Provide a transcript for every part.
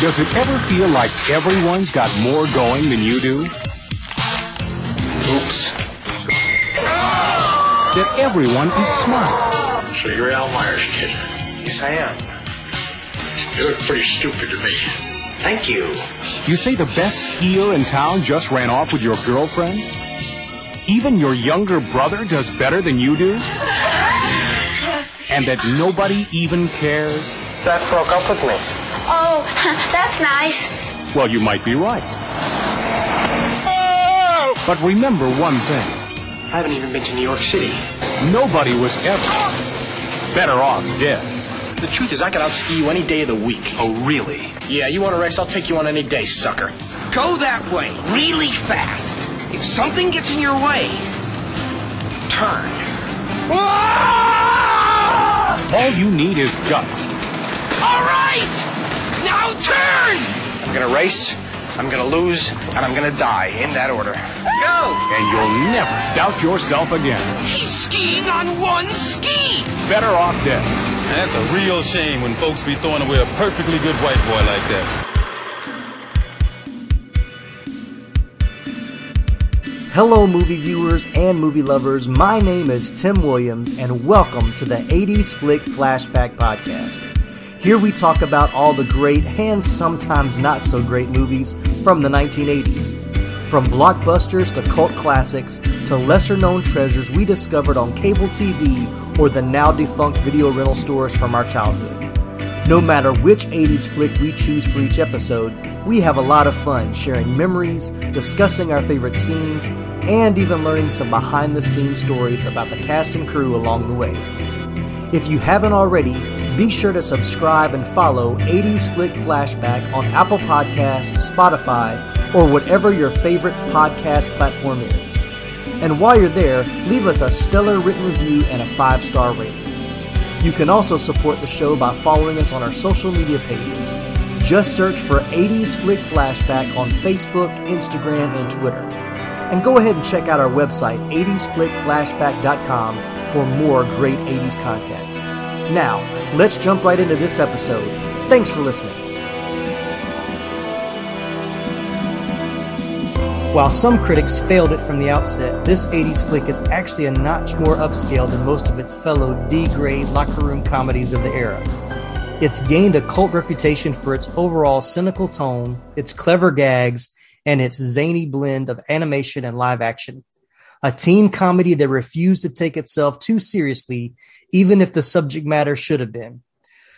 Does it ever feel like everyone's got more going than you do? Oops. That everyone is smart? So you're Al Meyer's, kid. Yes, I am. You look pretty stupid to me. Thank you. You say the best skier in town just ran off with your girlfriend? Even your younger brother does better than you do? And that nobody even cares? Zach broke up with me. Oh, that's nice. Well, you might be right. Oh! But remember one thing. I haven't even been to New York City. Nobody was ever better off dead. The truth is, I can outski you any day of the week. Oh, really? Yeah, you want a race? I'll take you on any day, sucker. Go that way, really fast. If something gets in your way, turn. All you need is guts. All right, now turn. I'm gonna race, I'm gonna lose, and I'm gonna die in that order. Go. And you'll never doubt yourself again. He's skiing on one ski. Better off dead. That's a real shame when folks be throwing away a perfectly good white boy like that. Hello, movie viewers and movie lovers. My name is Tim Williams, and welcome to the 80s Flick Flashback Podcast. Here we talk about all the great and sometimes not so great movies from the 1980s. From blockbusters to cult classics to lesser known treasures we discovered on cable TV or the now defunct video rental stores from our childhood. No matter which 80s flick we choose for each episode, we have a lot of fun sharing memories, discussing our favorite scenes, and even learning some behind the scenes stories about the cast and crew along the way. If you haven't already, be sure to subscribe and follow 80s Flick Flashback on Apple Podcasts, Spotify, or whatever your favorite podcast platform is. And while you're there, leave us a stellar written review and a five star rating. You can also support the show by following us on our social media pages. Just search for 80s Flick Flashback on Facebook, Instagram, and Twitter. And go ahead and check out our website, 80sflickflashback.com, for more great 80s content. Now, let's jump right into this episode. Thanks for listening. While some critics failed it from the outset, this 80s flick is actually a notch more upscale than most of its fellow D grade locker room comedies of the era. It's gained a cult reputation for its overall cynical tone, its clever gags, and its zany blend of animation and live action. A teen comedy that refused to take itself too seriously, even if the subject matter should have been.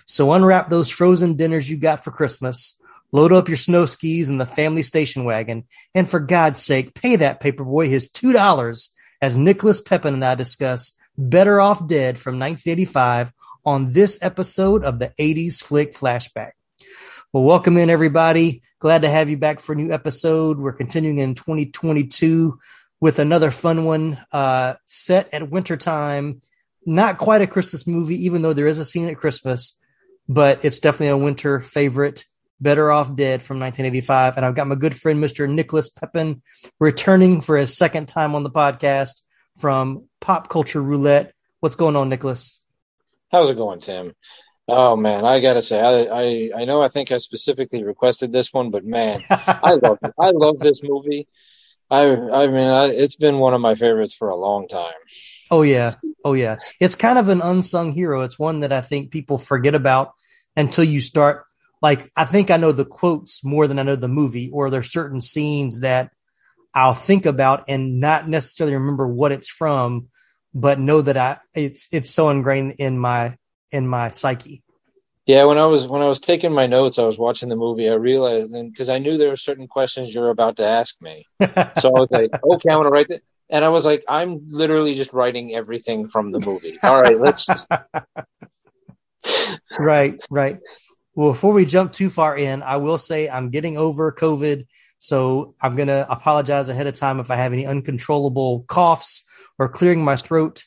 So unwrap those frozen dinners you got for Christmas, load up your snow skis and the family station wagon, and for God's sake, pay that paperboy his $2 as Nicholas Pepin and I discuss Better Off Dead from 1985 on this episode of the 80s Flick Flashback. Well, welcome in everybody. Glad to have you back for a new episode. We're continuing in 2022 with another fun one uh, set at wintertime. Not quite a Christmas movie, even though there is a scene at Christmas, but it's definitely a winter favorite. Better Off Dead from 1985. And I've got my good friend, Mr. Nicholas Pepin, returning for his second time on the podcast from Pop Culture Roulette. What's going on, Nicholas? How's it going, Tim? Oh man, I gotta say, I, I I know I think I specifically requested this one, but man, I love it. I love this movie. I I mean, I, it's been one of my favorites for a long time. Oh yeah, oh yeah. It's kind of an unsung hero. It's one that I think people forget about until you start. Like, I think I know the quotes more than I know the movie, or there's certain scenes that I'll think about and not necessarily remember what it's from, but know that I it's it's so ingrained in my in my psyche. Yeah, when I was when I was taking my notes, I was watching the movie. I realized, because I knew there were certain questions you're about to ask me, so I was like, okay, I'm gonna write that. And I was like, I'm literally just writing everything from the movie. All right, let's just. right, right. Well, before we jump too far in, I will say I'm getting over COVID. So I'm going to apologize ahead of time if I have any uncontrollable coughs or clearing my throat.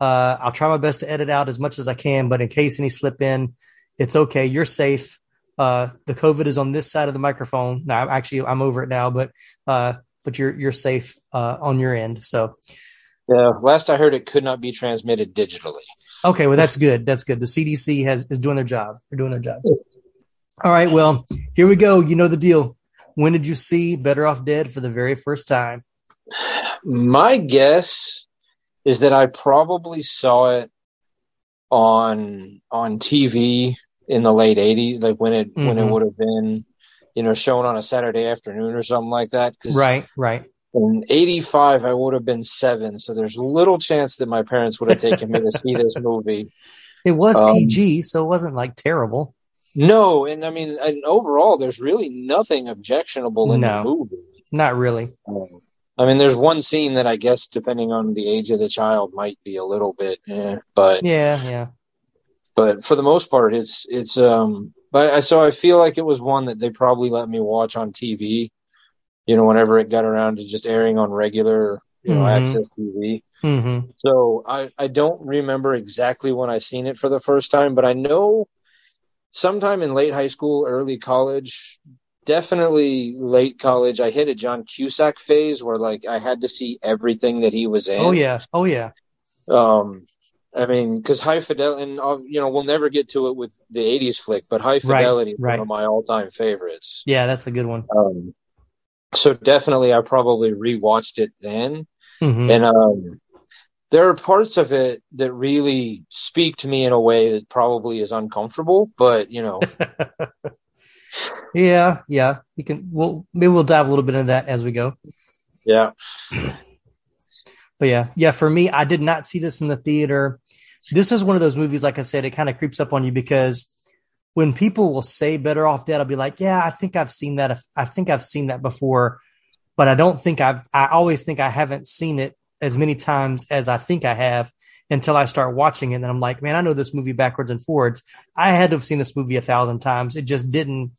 Uh, I'll try my best to edit out as much as I can, but in case any slip in, it's okay. You're safe. Uh, the COVID is on this side of the microphone. Now, actually, I'm over it now, but uh, but you're you're safe uh, on your end. So, yeah. Last I heard, it could not be transmitted digitally. Okay, well that's good. That's good. The CDC has is doing their job. They're doing their job. All right, well, here we go. You know the deal. When did you see Better Off Dead for the very first time? My guess is that I probably saw it on on TV in the late '80s, like when it mm-hmm. when it mm-hmm. would have been, you know, shown on a Saturday afternoon or something like that. Right, right. In '85, I would have been seven, so there's little chance that my parents would have taken me to see this movie. It was um, PG, so it wasn't like terrible. No, and I mean, and overall, there's really nothing objectionable in no, the movie. Not really. Um, I mean, there's one scene that I guess, depending on the age of the child, might be a little bit, eh, but yeah, yeah. But for the most part, it's it's um. But I, so I feel like it was one that they probably let me watch on TV. You know, whenever it got around to just airing on regular, you know, mm-hmm. access TV. Mm-hmm. So I I don't remember exactly when I seen it for the first time, but I know sometime in late high school, early college, definitely late college, I hit a John Cusack phase where like I had to see everything that he was in. Oh yeah, oh yeah. Um, I mean, because High Fidelity, and uh, you know, we'll never get to it with the '80s flick, but High Fidelity right, is right. one of my all-time favorites. Yeah, that's a good one. Um, so definitely, I probably rewatched it then, mm-hmm. and um, there are parts of it that really speak to me in a way that probably is uncomfortable, but you know. yeah, yeah. You can we'll maybe we'll dive a little bit into that as we go. Yeah. But yeah, yeah, for me, I did not see this in the theater. This is one of those movies, like I said, it kind of creeps up on you because when people will say better off dead, I'll be like, yeah, I think I've seen that. I think I've seen that before, but I don't think I've, I always think I haven't seen it as many times as I think I have until I start watching it. And I'm like, man, I know this movie backwards and forwards. I had to have seen this movie a thousand times. It just didn't,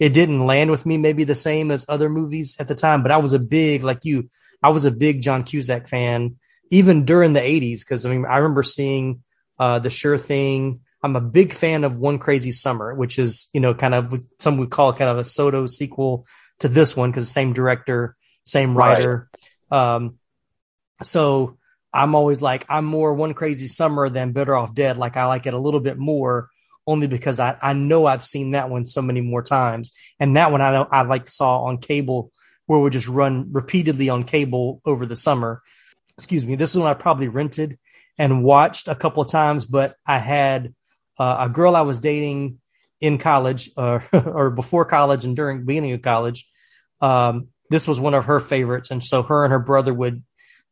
it didn't land with me maybe the same as other movies at the time, but I was a big, like you, I was a big John Cusack fan even during the 80s. Cause I mean, I remember seeing, uh, The Sure Thing. I'm a big fan of One Crazy Summer, which is, you know, kind of some would call kind of a Soto sequel to this one because same director, same writer. Right. Um, so I'm always like, I'm more One Crazy Summer than Better Off Dead. Like I like it a little bit more only because I, I know I've seen that one so many more times. And that one I know I like saw on cable where we just run repeatedly on cable over the summer. Excuse me. This is one I probably rented and watched a couple of times, but I had uh, a girl I was dating in college uh, or before college and during beginning of college. Um, this was one of her favorites. And so her and her brother would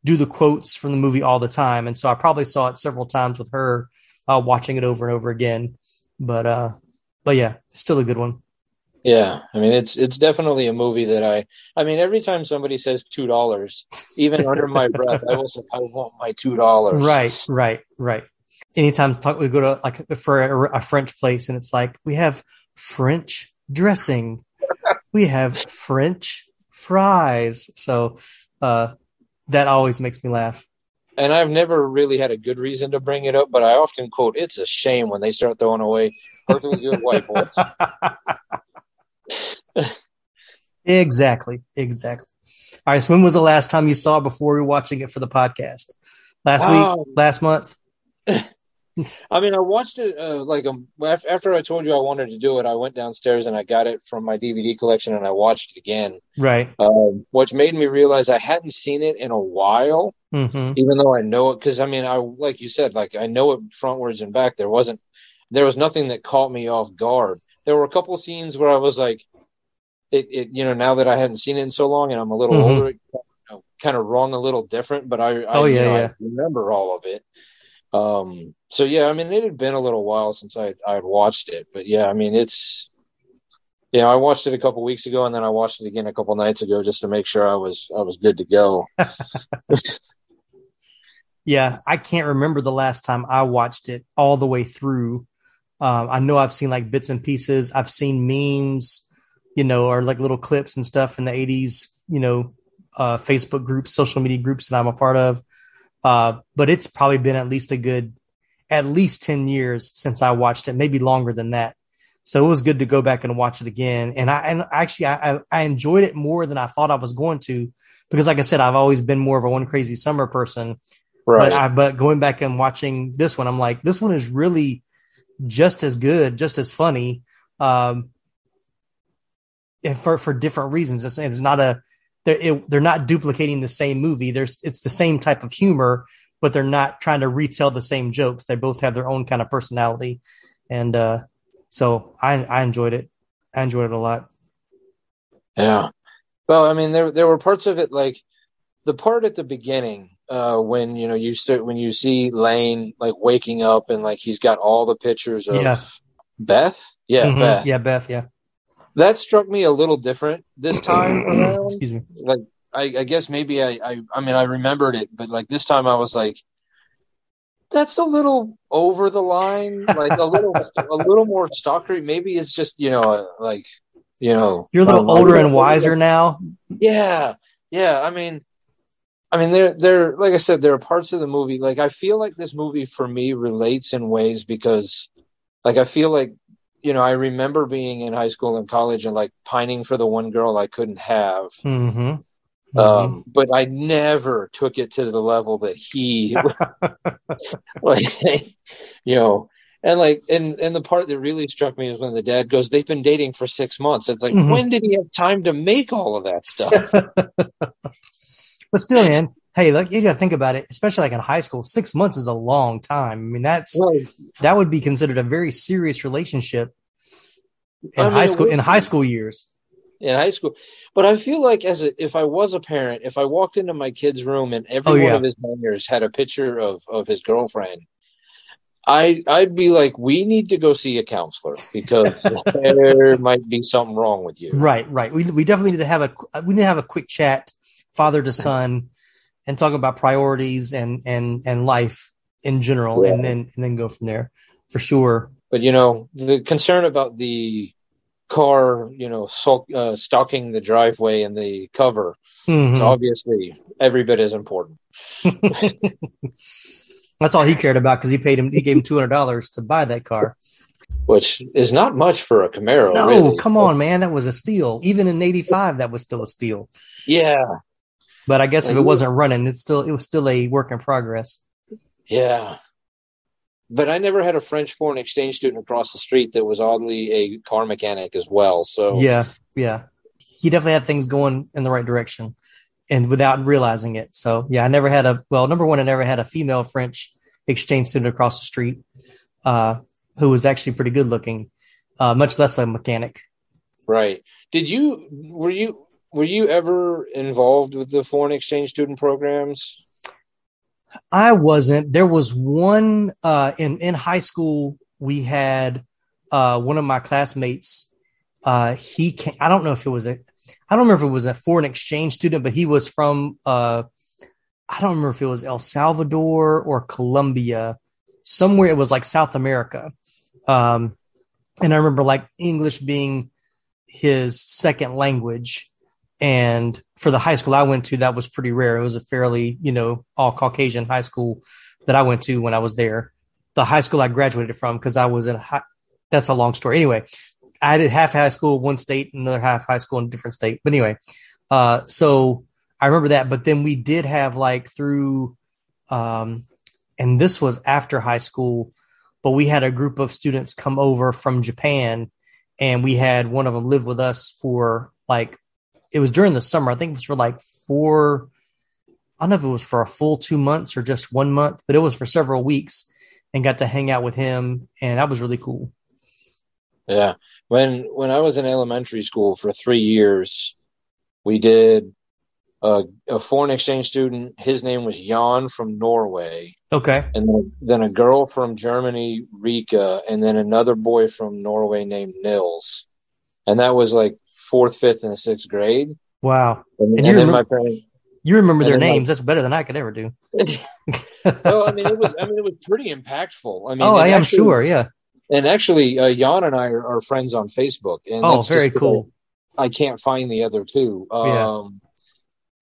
do the quotes from the movie all the time. And so I probably saw it several times with her, uh, watching it over and over again. But, uh, but yeah, still a good one. Yeah, I mean it's it's definitely a movie that I I mean every time somebody says two dollars, even under my breath, I will say I want my two dollars. Right, right, right. Anytime talk, we go to like for a, a French place and it's like we have French dressing, we have French fries. So uh, that always makes me laugh. And I've never really had a good reason to bring it up, but I often quote, "It's a shame when they start throwing away perfectly good white boys." exactly, exactly. All right. So when was the last time you saw it before we were watching it for the podcast? Last um, week? Last month? I mean, I watched it uh, like um, after I told you I wanted to do it. I went downstairs and I got it from my DVD collection and I watched it again. Right. Um, which made me realize I hadn't seen it in a while, mm-hmm. even though I know it. Because I mean, I like you said, like I know it frontwards and back. There wasn't, there was nothing that caught me off guard. There were a couple of scenes where I was like, it, it you know now that I hadn't seen it in so long and I'm a little mm-hmm. older, it, you know, kind of wrong a little different, but I, I oh yeah, you know, yeah. I remember all of it. Um, so yeah, I mean, it had been a little while since I I had watched it, but yeah, I mean, it's yeah, I watched it a couple weeks ago, and then I watched it again a couple nights ago just to make sure I was I was good to go. yeah, I can't remember the last time I watched it all the way through. Um, I know I've seen like bits and pieces. I've seen memes, you know, or like little clips and stuff in the 80s, you know, uh, Facebook groups, social media groups that I'm a part of. Uh, but it's probably been at least a good, at least 10 years since I watched it, maybe longer than that. So it was good to go back and watch it again. And I, and actually I, I enjoyed it more than I thought I was going to because like I said, I've always been more of a one crazy summer person. Right. But I, but going back and watching this one, I'm like, this one is really just as good, just as funny. Um, and for, for different reasons. It's, it's not a, they're, it, they're not duplicating the same movie. There's, it's the same type of humor, but they're not trying to retell the same jokes. They both have their own kind of personality. And, uh, so I, I enjoyed it. I enjoyed it a lot. Yeah. Well, I mean, there, there were parts of it like the part at the beginning, uh, when, you know, you start, when you see Lane like waking up and like he's got all the pictures of yeah. Beth. Yeah. Mm-hmm. Beth. Yeah. Beth. Yeah that struck me a little different this time around. Excuse me. Like I, I guess maybe I, I I mean I remembered it, but like this time I was like, that's a little over the line, like a little a little more stalkery. Maybe it's just you know like you know you're a little um, older and wiser now. Yeah, yeah. I mean, I mean, there, there, like I said, there are parts of the movie. Like, I feel like this movie for me relates in ways because, like, I feel like you know, I remember being in high school and college and like pining for the one girl I couldn't have. Mm-hmm. Um, mm-hmm. Um, but I never took it to the level that he, like, you know, and like, and and the part that really struck me is when the dad goes, "They've been dating for six months." It's like, mm-hmm. when did he have time to make all of that stuff? but still, man, hey, look, you got to think about it, especially like in high school. Six months is a long time. I mean, that's right. that would be considered a very serious relationship in I mean, high school. In high school years, in high school, but I feel like as a, if I was a parent, if I walked into my kid's room and every oh, yeah. one of his bangers had a picture of of his girlfriend. I I'd be like, we need to go see a counselor because there might be something wrong with you. Right, right. We we definitely need to have a we need to have a quick chat, father to son, and talk about priorities and and and life in general, yeah. and then and then go from there for sure. But you know, the concern about the car, you know, uh, stalking the driveway and the cover mm-hmm. is obviously every bit as important. That's all he cared about because he paid him. He gave him two hundred dollars to buy that car, which is not much for a Camaro. No, really. come on, man, that was a steal. Even in '85, that was still a steal. Yeah, but I guess if it wasn't running, it's still it was still a work in progress. Yeah. But I never had a French foreign exchange student across the street that was oddly a car mechanic as well. So Yeah, yeah. He definitely had things going in the right direction and without realizing it. So yeah, I never had a well, number one, I never had a female French exchange student across the street, uh, who was actually pretty good looking, uh, much less a mechanic. Right. Did you were you were you ever involved with the foreign exchange student programs? I wasn't. There was one uh, in in high school. We had uh, one of my classmates. Uh, he I don't know if it was a. I don't remember if it was a foreign exchange student, but he was from. Uh, I don't remember if it was El Salvador or Colombia. Somewhere it was like South America. Um, and I remember like English being his second language and for the high school I went to, that was pretty rare. It was a fairly, you know, all Caucasian high school that I went to when I was there. The high school I graduated from, because I was in high, that's a long story. Anyway, I did half high school one state, another half high school in a different state. But anyway, uh, so I remember that. But then we did have like through, um, and this was after high school, but we had a group of students come over from Japan and we had one of them live with us for like it was during the summer. I think it was for like four. I don't know if it was for a full two months or just one month, but it was for several weeks, and got to hang out with him, and that was really cool. Yeah, when when I was in elementary school for three years, we did a, a foreign exchange student. His name was Jan from Norway. Okay, and then, then a girl from Germany, Rika, and then another boy from Norway named Nils, and that was like fourth, fifth, and sixth grade. Wow. And, and, and then my parents. You remember their names. My, That's better than I could ever do. well, I mean, it was. I mean, it was pretty impactful. I mean, oh, I am sure. Yeah. And actually, uh, Jan and I are, are friends on Facebook. And Oh, very cool. I, I can't find the other two. Um, Yeah.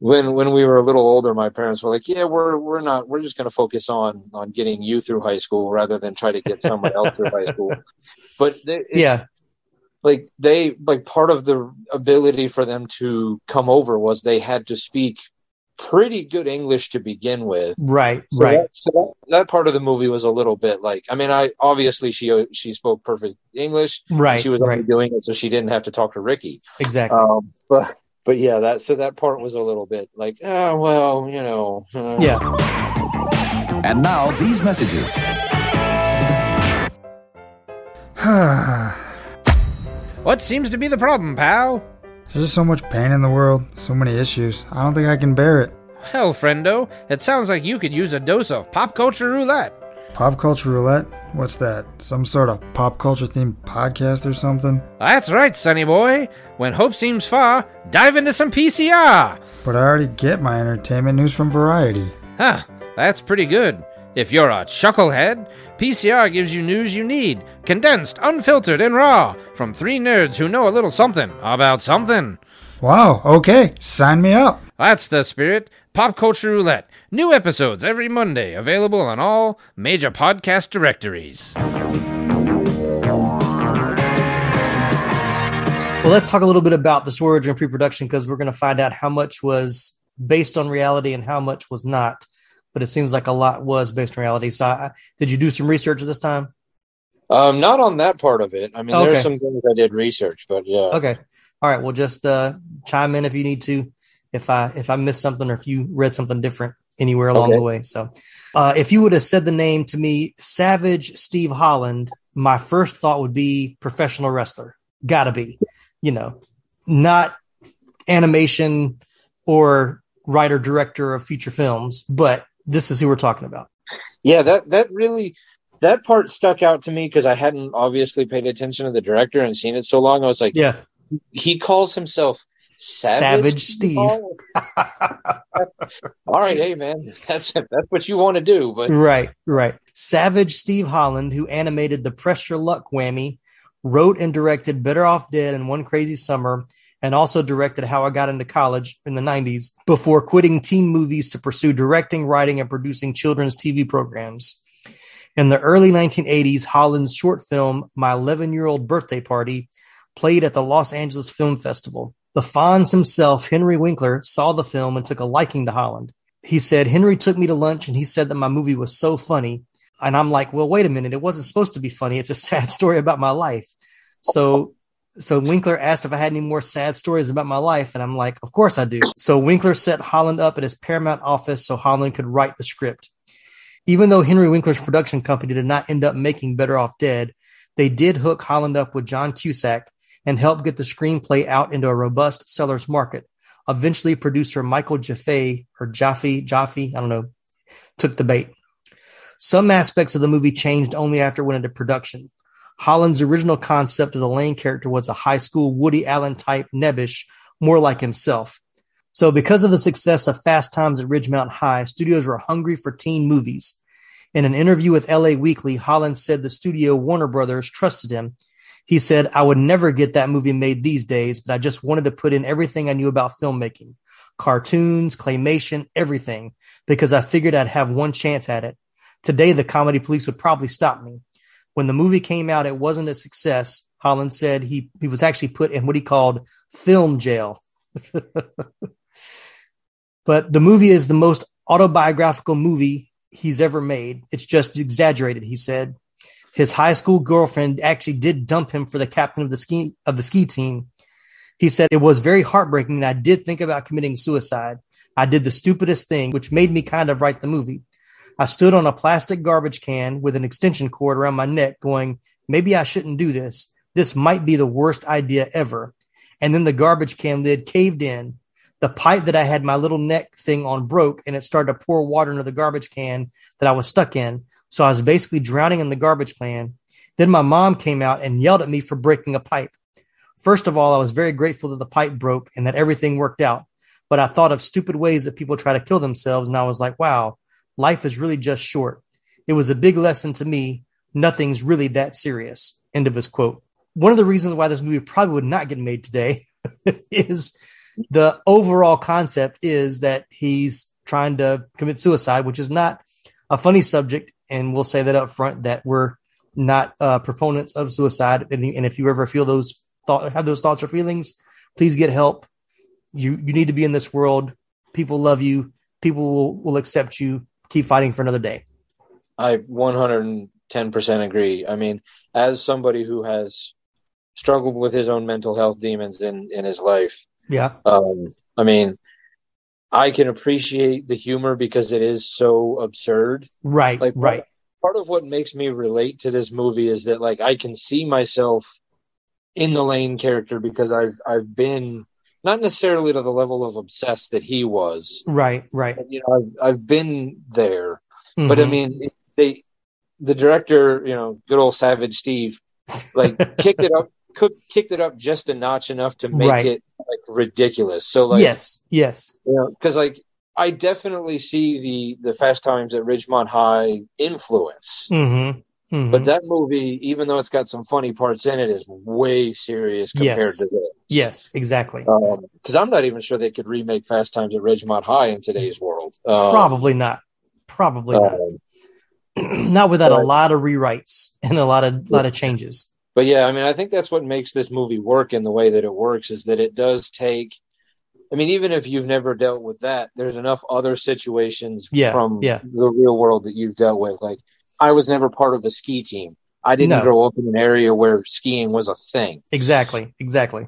When when we were a little older, my parents were like, "Yeah, we're we're not. We're just going to focus on on getting you through high school rather than try to get someone else through high school." But it- Yeah. Like they like part of the ability for them to come over was they had to speak pretty good English to begin with. Right. So right. That, so that, that part of the movie was a little bit like I mean I obviously she she spoke perfect English. Right. She was only right. doing it so she didn't have to talk to Ricky. Exactly. Um, but but yeah, that so that part was a little bit like oh well you know. uh, yeah. And now these messages. What seems to be the problem, pal? There's just so much pain in the world, so many issues. I don't think I can bear it. Hell, friendo, it sounds like you could use a dose of pop culture roulette. Pop culture roulette? What's that? Some sort of pop culture themed podcast or something? That's right, sonny boy. When hope seems far, dive into some PCR. But I already get my entertainment news from Variety. Huh, that's pretty good. If you're a chucklehead, PCR gives you news you need, condensed, unfiltered, and raw, from three nerds who know a little something about something. Wow, okay, sign me up. That's the spirit. Pop Culture Roulette. New episodes every Monday, available on all major podcast directories. Well, let's talk a little bit about the storage and pre-production because we're going to find out how much was based on reality and how much was not. But it seems like a lot was based on reality. So, I, did you do some research this time? Um, not on that part of it. I mean, Okay. there's some things I did research, but yeah. Okay. All right. Well, just uh, chime in if you need to, if I if I missed something or if you read something different anywhere along Okay. the way. So, uh, if you would have said the name to me, Savage Steve Holland, my first thought would be professional wrestler. Gotta be, you know, not animation or writer director of feature films, but this is who we're talking about. Yeah, that that really that part stuck out to me because I hadn't obviously paid attention to the director and seen it so long. I was like, Yeah. he calls himself Savage, Savage Steve. All right, hey man, that's that's what you want to do, but Right, right. Savage Steve Holland, who animated the Press Your Luck Whammy, wrote and directed Better Off Dead and One Crazy Summer, and also directed How I Got into College in the 90s before quitting teen movies to pursue directing, writing, and producing children's TV programs. In the early 1980s, Holland's short film, My 11 Year Old Birthday Party, played at the Los Angeles Film Festival. The Fonz himself, Henry Winkler, saw the film and took a liking to Holland. He said, Henry took me to lunch and he said that my movie was so funny. And I'm like, well, wait a minute. It wasn't supposed to be funny. It's a sad story about my life. So, so Winkler asked if I had any more sad stories about my life. And I'm like, of course I do. So Winkler set Holland up at his Paramount office so Holland could write the script. Even though Henry Winkler's production company did not end up making Better Off Dead, they did hook Holland up with John Cusack and help get the screenplay out into a robust seller's market. Eventually, producer Michael Jaffe or Jaffe, Jaffe, I don't know, took the bait. Some aspects of the movie changed only after it went into production. Holland's original concept of the Lane character was a high school Woody Allen type nebbish, more like himself. So, because of the success of Fast Times at Ridgemont High, studios were hungry for teen movies. In an interview with LA Weekly, Holland said the studio Warner Brothers trusted him. He said, I would never get that movie made these days, but I just wanted to put in everything I knew about filmmaking cartoons, claymation, everything, because I figured I'd have one chance at it. Today, the comedy police would probably stop me. When the movie came out, it wasn't a success. Holland said he, he was actually put in what he called film jail. but the movie is the most autobiographical movie he's ever made. It's just exaggerated, he said. His high school girlfriend actually did dump him for the captain of the ski of the ski team. He said it was very heartbreaking and I did think about committing suicide. I did the stupidest thing, which made me kind of write the movie. I stood on a plastic garbage can with an extension cord around my neck going, maybe I shouldn't do this. This might be the worst idea ever. And then the garbage can lid caved in. The pipe that I had my little neck thing on broke and it started to pour water into the garbage can that I was stuck in. So I was basically drowning in the garbage can. Then my mom came out and yelled at me for breaking a pipe. First of all, I was very grateful that the pipe broke and that everything worked out. But I thought of stupid ways that people try to kill themselves. And I was like, wow, life is really just short. It was a big lesson to me. nothing's really that serious. End of his quote. One of the reasons why this movie probably would not get made today is the overall concept is that he's trying to commit suicide, which is not a funny subject. And we'll say that up front that we're not uh, proponents of suicide. And, and if you ever feel those thought, have those thoughts or feelings, please get help. You, you need to be in this world. People love you. People will, will accept you. Keep fighting for another day. I 110% agree. I mean, as somebody who has struggled with his own mental health demons in, in his life, yeah. Um, I mean, I can appreciate the humor because it is so absurd. Right. Like, right. Part, part of what makes me relate to this movie is that like I can see myself in the Lane character because I've I've been not necessarily to the level of obsessed that he was. Right. Right. But, you know, I've I've been there. Mm-hmm. But I mean, they the director, you know, good old Savage Steve, like kicked it up cook, kicked it up just a notch enough to make right. it like ridiculous. So like yes, yes, you know, because like I definitely see the the Fast Times at Ridgemont High influence. Mm-hmm. Mm-hmm. But that movie, even though it's got some funny parts in it, is way serious compared yes. to this. Yes, exactly. Because um, I'm not even sure they could remake Fast Times at Ridgemont High in today's world. Um, Probably not. Probably um, not. not without but, a lot of rewrites and a lot of lot of changes but yeah, I mean, I think that's what makes this movie work in the way that it works is that it does take. I mean, even if you've never dealt with that, there's enough other situations yeah, from yeah. the real world that you've dealt with. Like, I was never part of a ski team. I didn't No. grow up in an area where skiing was a thing. Exactly. Exactly.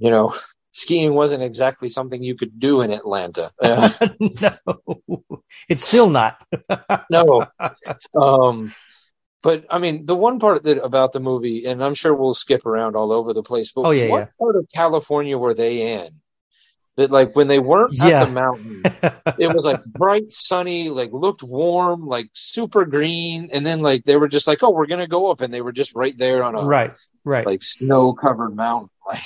You know, skiing wasn't exactly something you could do in Atlanta. Uh, no, it's still not. no. Um, but I mean, the one part that about the movie, and I'm sure we'll skip around all over the place. But Oh, yeah, what yeah. part of California were they in? That like when they weren't Yeah. at the mountain, it was like bright, sunny, like looked warm, like super green, and then like they were just like, oh, we're gonna go up, and they were just right there on a right. Right. like snow covered mountain. Like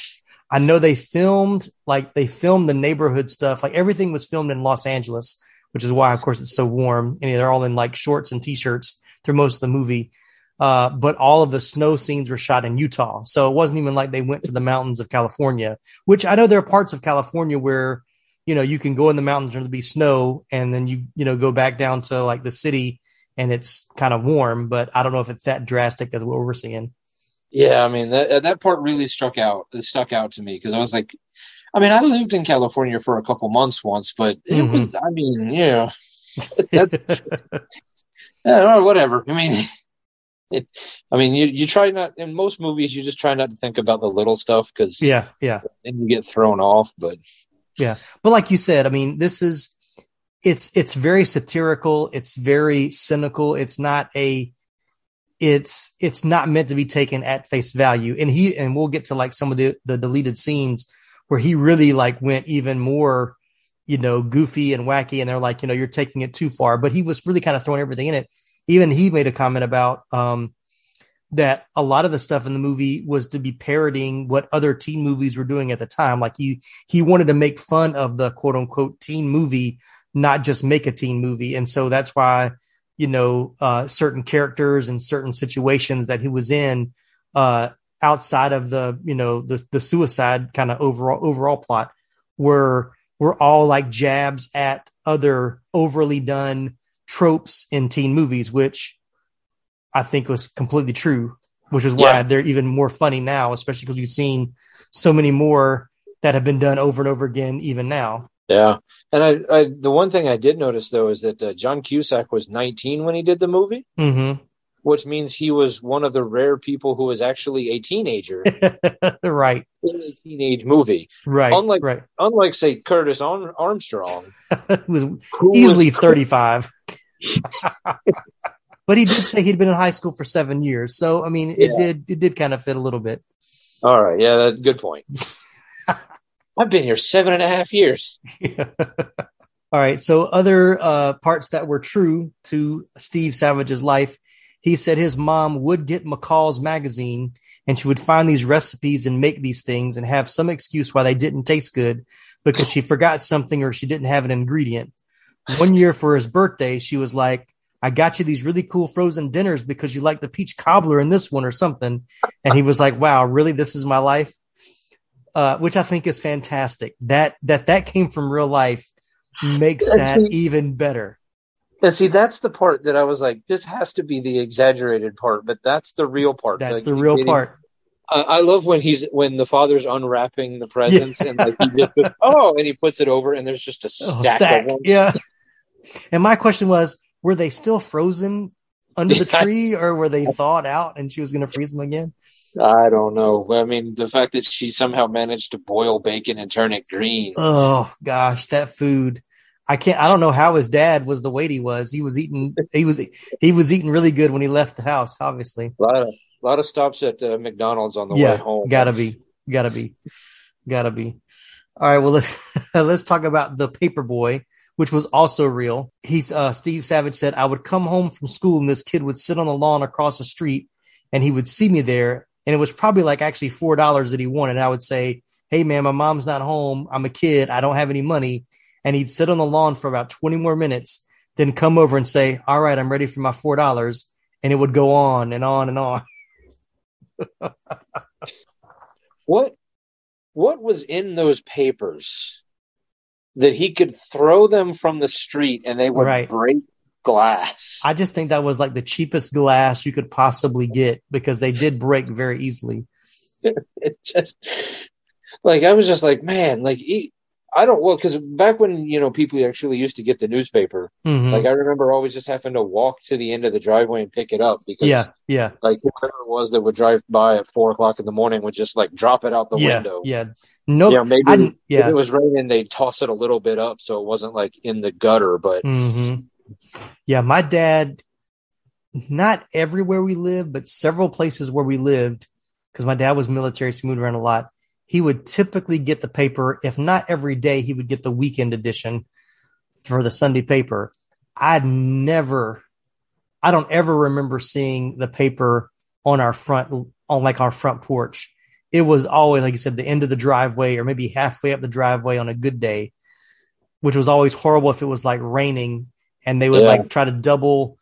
I know they filmed like they filmed the neighborhood stuff. Like everything was filmed in Los Angeles, which is why, of course, it's so warm. And they're all in like shorts and t-shirts through most of the movie. Uh, but all of the snow scenes were shot in Utah. So it wasn't even like they went to the mountains of California, which I know there are parts of California where, you know, you can go in the mountains and there'll be snow and then you, you know, go back down to like the city and it's kind of warm, but I don't know if it's that drastic as what we're seeing. Yeah, I mean that that part really struck out. It stuck out to me because I was like, I mean, I lived in California for a couple months once, but it Mhm. was. I mean, you know, that, yeah, or whatever. I mean, it. I mean, you you try not in most movies. You just try not to think about the little stuff because yeah, yeah. then you get thrown off. But Yeah. But like you said, I mean, this is it's it's very satirical, it's very cynical. It's not a it's it's not meant to be taken at face value. And he and we'll get to like some of the the deleted scenes where he really like went even more, you know, goofy and wacky and they're like, you know, you're taking it too far, but he was really kind of throwing everything in it. Even he made a comment about um that a lot of the stuff in the movie was to be parodying what other teen movies were doing at the time. Like he he wanted to make fun of the quote unquote teen movie, not just make a teen movie. And so that's why, you know, uh, certain characters and certain situations that he was in, uh, outside of the, you know, the, the suicide kind of overall, overall plot were, were all like jabs at other overly done tropes in teen movies, which I think was completely true, which is why Yeah. they're even more funny now, especially because you've seen so many more that have been done over and over again, even now. Yeah, and I, I the one thing I did notice though is that uh, John Cusack was 19 when he did the movie, Mm-hmm. which means he was one of the rare people who was actually a teenager right, in a teenage movie. right, Unlike right. unlike say Curtis Armstrong, It was who easily cr- 35. 35. but he did say he'd been in high school for seven years. So, I mean, it Yeah. did, it did kind of fit a little bit. All right, yeah, that's a good point. I've been here seven and a half years. All right. So other uh, parts that were true to Steve Savage's life, he said his mom would get McCall's magazine and she would find these recipes and make these things and have some excuse why they didn't taste good because she forgot something or she didn't have an ingredient. One year for his birthday, she was like, I got you these really cool frozen dinners because you like the peach cobbler in this one or something. And he was like, wow, really? This is my life. Uh, which I think is fantastic. That, that, that came from real life makes that even better. And see, that's the part that I was like, this has to be the exaggerated part, but that's the real part. That's like, the real getting, part. I, I love when he's when the father's unwrapping the presents yeah. and like he just goes, oh, and he puts it over, and there's just a stack, oh, stack. of them. Yeah. And my question was, were they still frozen under the tree, or were they thawed out and she was going to freeze them again? I don't know. I mean, the fact that she somehow managed to boil bacon and turn it green. Oh gosh, that food. I can't. I don't know how his dad was the weight he was. He was eating. He was. He was eating really good when he left the house. Obviously, a lot of a lot of stops at uh, McDonald's on the yeah, way home. Gotta be. Gotta be. Gotta be. All right. Well, let's let's talk about the paper boy, which was also real. He's uh, Steve Savage said, "I would come home from school and this kid would sit on the lawn across the street, and he would see me there, and it was probably like actually four dollars that he wanted. I would say." Hey man, my mom's not home. I'm a kid. I don't have any money and he'd sit on the lawn for about 20 more minutes, then come over and say, All right, I'm ready for my $4. And it would go on and on and on. what what was in those papers that he could throw them from the street and they would right. break glass? I just think that was like the cheapest glass you could possibly get because they did break very easily. it just like I was just like, man, like I don't well because back when you know people actually used to get the newspaper, mm-hmm. like I remember always just having to walk to the end of the driveway and pick it up because yeah, yeah, like whoever it was that would drive by at four o'clock in the morning would just like drop it out the yeah, window. Yeah, no, yeah, maybe yeah. if it was raining, they'd toss it a little bit up so it wasn't like in the gutter. But mm-hmm. Yeah, my dad, not everywhere we lived, but several places where we lived, because my dad was military, so he moved around a lot he would typically get the paper, if not every day, he would get the weekend edition for the Sunday paper. I'd never, I don't ever remember seeing the paper on our front, on like our front porch. It was always, like you said, the end of the driveway or maybe halfway up the driveway on a good day, which was always horrible if it was like raining and they would yeah. like try to double,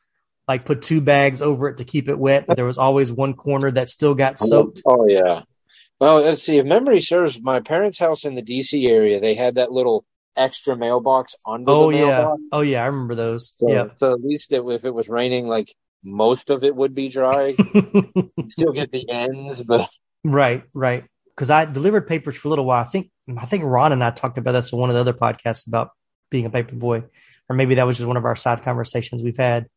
like put two bags over it to keep it wet. But there was always one corner that still got oh, soaked. Oh, yeah. Well, let's see. If memory serves, my parents' house in the DC area, they had that little extra mailbox under oh, the mailbox. Oh yeah. Oh yeah, I remember those. So, yeah. So at least it, if it was raining, like most of it would be dry. still get the ends, but right, right. Because I delivered papers for a little while. I think I think Ron and I talked about this on one of the other podcasts about being a paper boy, or maybe that was just one of our side conversations we've had.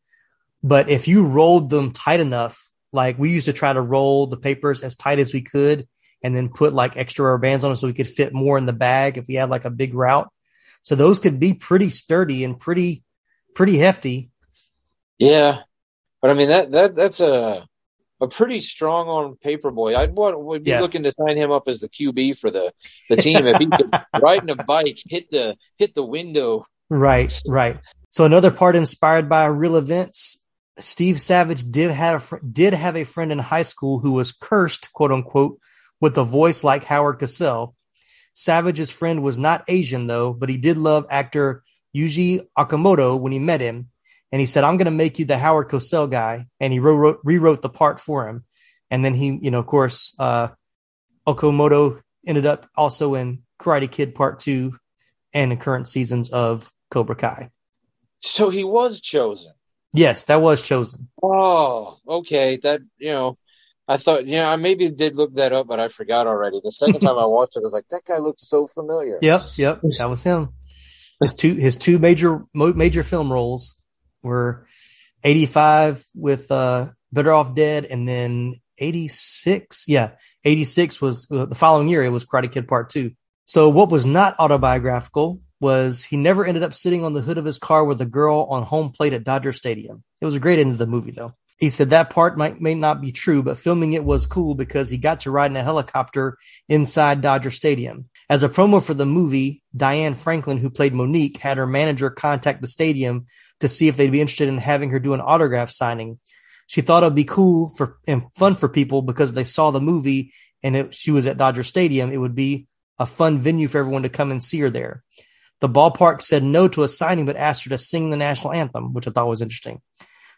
But if you rolled them tight enough, like we used to try to roll the papers as tight as we could and then put like extra rubber bands on them so we could fit more in the bag if we had like a big route. So those could be pretty sturdy and pretty, pretty hefty. Yeah. But I mean, that, that, that's a, a pretty strong on paper boy. I'd want, would be yeah. looking to sign him up as the QB for the, the team if he could riding a bike, hit the, hit the window. Right. Right. So another part inspired by real events. Steve Savage did have a, did have a friend in high school who was cursed, quote unquote, with a voice like Howard Cosell. Savage's friend was not Asian though, but he did love actor Yuji Okamoto when he met him. And he said, I'm going to make you the Howard Cosell guy. And he rewrote, rewrote the part for him. And then he, you know, of course, uh, Okamoto ended up also in Karate Kid Part 2 and the current seasons of Cobra Kai. So he was chosen. Yes, that was chosen. Oh, okay. That, you know, I thought, yeah, I maybe did look that up, but I forgot already. The second time I watched it, I was like, that guy looked so familiar. Yep, yep, that was him. His two his two major major film roles were eighty five with uh, Better Off Dead, and then eighty six. Yeah, eighty six was uh, the following year. It was Karate Kid Part Two. So what was not autobiographical was he never ended up sitting on the hood of his car with a girl on home plate at Dodger Stadium. It was a great end of the movie, though. He said that part might may not be true, but filming it was cool because he got to ride in a helicopter inside Dodger Stadium. As a promo for the movie, Diane Franklin, who played Monique, had her manager contact the stadium to see if they'd be interested in having her do an autograph signing. She thought it'd be cool for and fun for people because if they saw the movie and it, she was at Dodger Stadium, it would be a fun venue for everyone to come and see her there. The ballpark said no to a signing, but asked her to sing the national anthem, which I thought was interesting.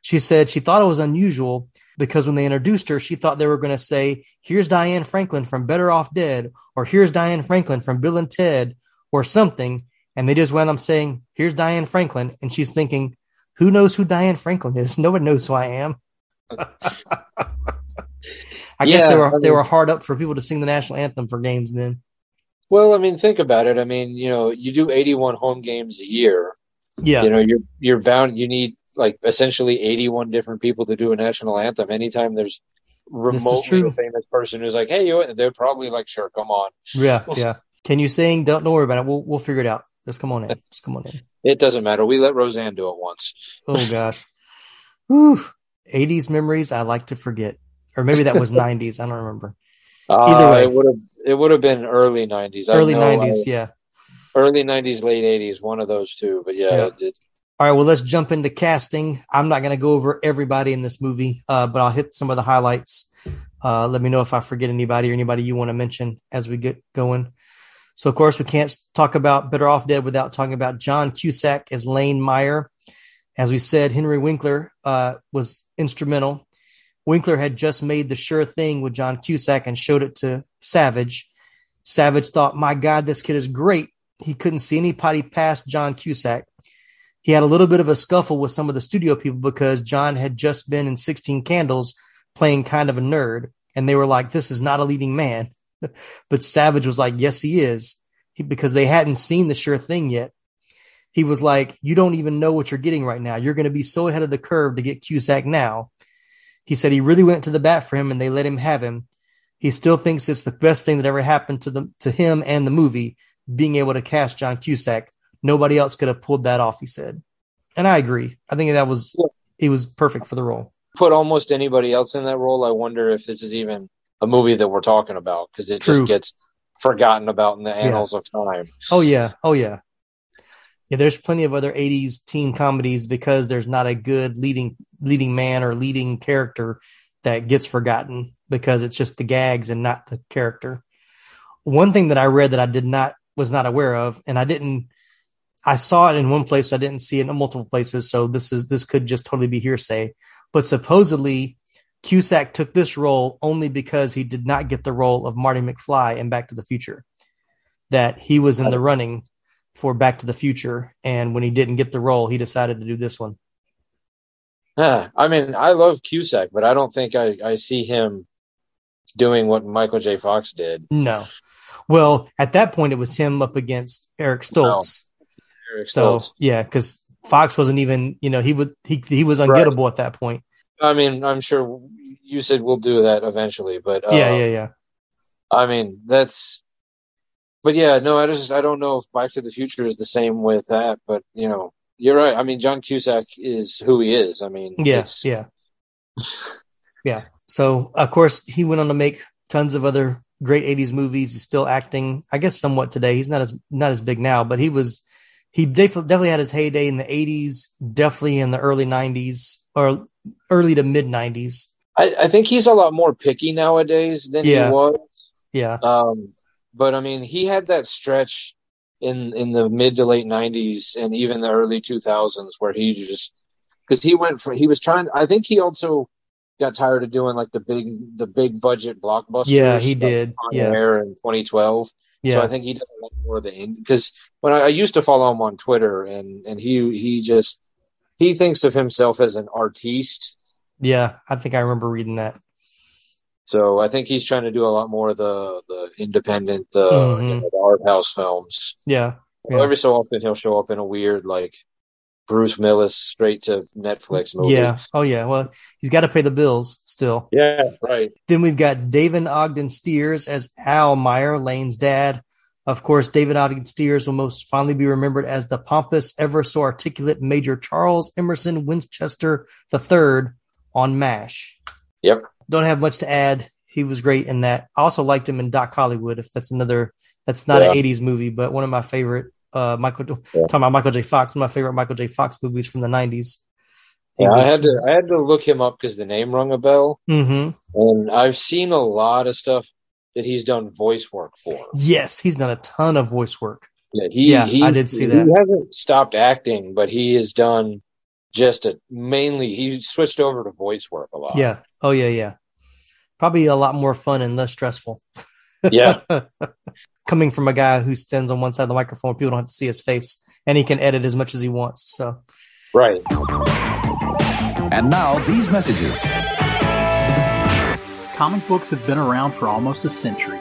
She said she thought it was unusual because when they introduced her, she thought they were going to say, "Here's Diane Franklin from Better Off Dead," or "Here's Diane Franklin from Bill and Ted," or something, and they just went on saying, "Here's Diane Franklin," and she's thinking, "Who knows who Diane Franklin is? No one knows who I am." I guess they were I they were hard up for people to sing the national anthem for games then. Well, I mean, think about it. I mean, you know, you do 81 home games a year. Yeah. You know, you're you're bound. You need like essentially 81 different people to do a national anthem. Anytime there's remotely a famous person who's like, "Hey, you," they're probably like, "Sure, come on." Yeah, yeah. Can you sing? Don't don't worry about it. We'll we'll figure it out. Just come on in. Just come on in. It doesn't matter. We let Roseanne do it once. Oh gosh. Whew. 80s memories I like to forget. Or maybe that was 90s. I don't remember. Either Uh, way. it would have it would have been early 90s. I Early know 90s, I- yeah. Early 90s, late 80s, one of those two. But yeah, Yeah. it- All right, well, let's jump into casting. I'm not going to go over everybody in this movie, uh, but I'll hit some of the highlights. Uh, let me know if I forget anybody or anybody you want to mention as we get going. So, of course, we can't talk about Better Off Dead without talking about John Cusack as Lane Meyer. As we said, Henry Winkler uh, was instrumental. Winkler had just made the sure thing with John Cusack and showed it to Savage. Savage thought, my God, this kid is great. He couldn't see anybody past John Cusack. He had a little bit of a scuffle with some of the studio people because John had just been in 16 Candles playing kind of a nerd. And they were like, this is not a leading man. but Savage was like, yes, he is he, because they hadn't seen the sure thing yet. He was like, you don't even know what you're getting right now. You're going to be so ahead of the curve to get Cusack now. He said he really went to the bat for him and they let him have him. He still thinks it's the best thing that ever happened to the to him and the movie being able to cast John Cusack. Nobody else could have pulled that off, he said. And I agree. I think that was he was perfect for the role. put almost anybody else in that role. I wonder if this is even a movie that we're talking about because it True. just gets forgotten about in the annals of time. Oh yeah. Oh yeah. Yeah, there's plenty of other 80s teen comedies because there's not a good leading leading man or leading character that gets forgotten because it's just the gags and not the character. One thing that I read that I did not was not aware of and I didn't I saw it in one place, I didn't see it in multiple places, so this is this could just totally be hearsay. But supposedly Cusack took this role only because he did not get the role of Marty McFly in Back to the Future. That he was in the running for Back to the Future, and when he didn't get the role, he decided to do this one. Yeah, I mean, I love Cusack, but I don't think I, I see him doing what Michael J. Fox did. No. Well, at that point, it was him up against Eric Stoltz. Eric So Stoltz. yeah, because Fox wasn't even, you know, he would he he was Right. ungettable at that point. I mean, I'm sure you said we'll do that eventually, but uh, yeah, yeah, yeah. I mean, that's. But yeah, no, I just I don't know if Back to the Future is the same with that, but you know, you're right. I mean, John Cusack is who he is. I mean, Yeah, yeah, yeah. So of course he went on to make tons of other great '80s movies. He's still acting, I guess, somewhat today. He's not as not as big now, but he was he def- definitely had his heyday in the '80s, definitely in the early '90s or early to mid '90s. I, I think he's a lot more picky nowadays than Yeah. he was. Yeah, Um, but I mean, he had that stretch in in the mid to late '90s and even the early 2000s where he just because he went for he was trying. I think he also got tired of doing like the big the big budget blockbusters. Yeah, he did. On Yeah. air in 2012. yeah, So I think he did a lot more of the because when I, I used to follow him on Twitter and and he he just he thinks of himself as an artiste. yeah. I think I remember reading that. So I think he's trying to do a lot more of the the independent, the, Mhm. you know, the art house films. Yeah, Well, Every so often he'll show up in a weird like Bruce Willis straight to Netflix movie. yeah. Oh yeah. Well, he's got to pay the bills still. yeah, right. Then we've got David Ogden Stiers as Al Meyer, Lane's dad. Of course, David Ogden Stiers will most fondly be remembered as the pompous, ever so articulate Major Charles Emerson Winchester III on MASH. Yep. Don't have much to add. He was great in that. I also liked him in Doc Hollywood. If that's another, that's not Yeah. an '80s movie, but one of my favorite. Uh, Michael talking about Michael J. Fox. One of my favorite Michael J. Fox movies from the '90s. He Yeah, I had to I had to look him up because the name rung a bell, Mhm. and I've seen a lot of stuff that he's done voice work for. Yes, he's done a ton of voice work. Yeah, he, Yeah, he, I did see that. he hasn't stopped acting, but he has done just a mainly he switched over to voice work a lot. Yeah. Oh yeah, yeah. Probably a lot more fun and less stressful. Yeah. Coming from a guy who stands on one side of the microphone, people don't have to see his face, and he can edit as much as he wants. So, right. And now these messages. Comic books have been around for almost a century,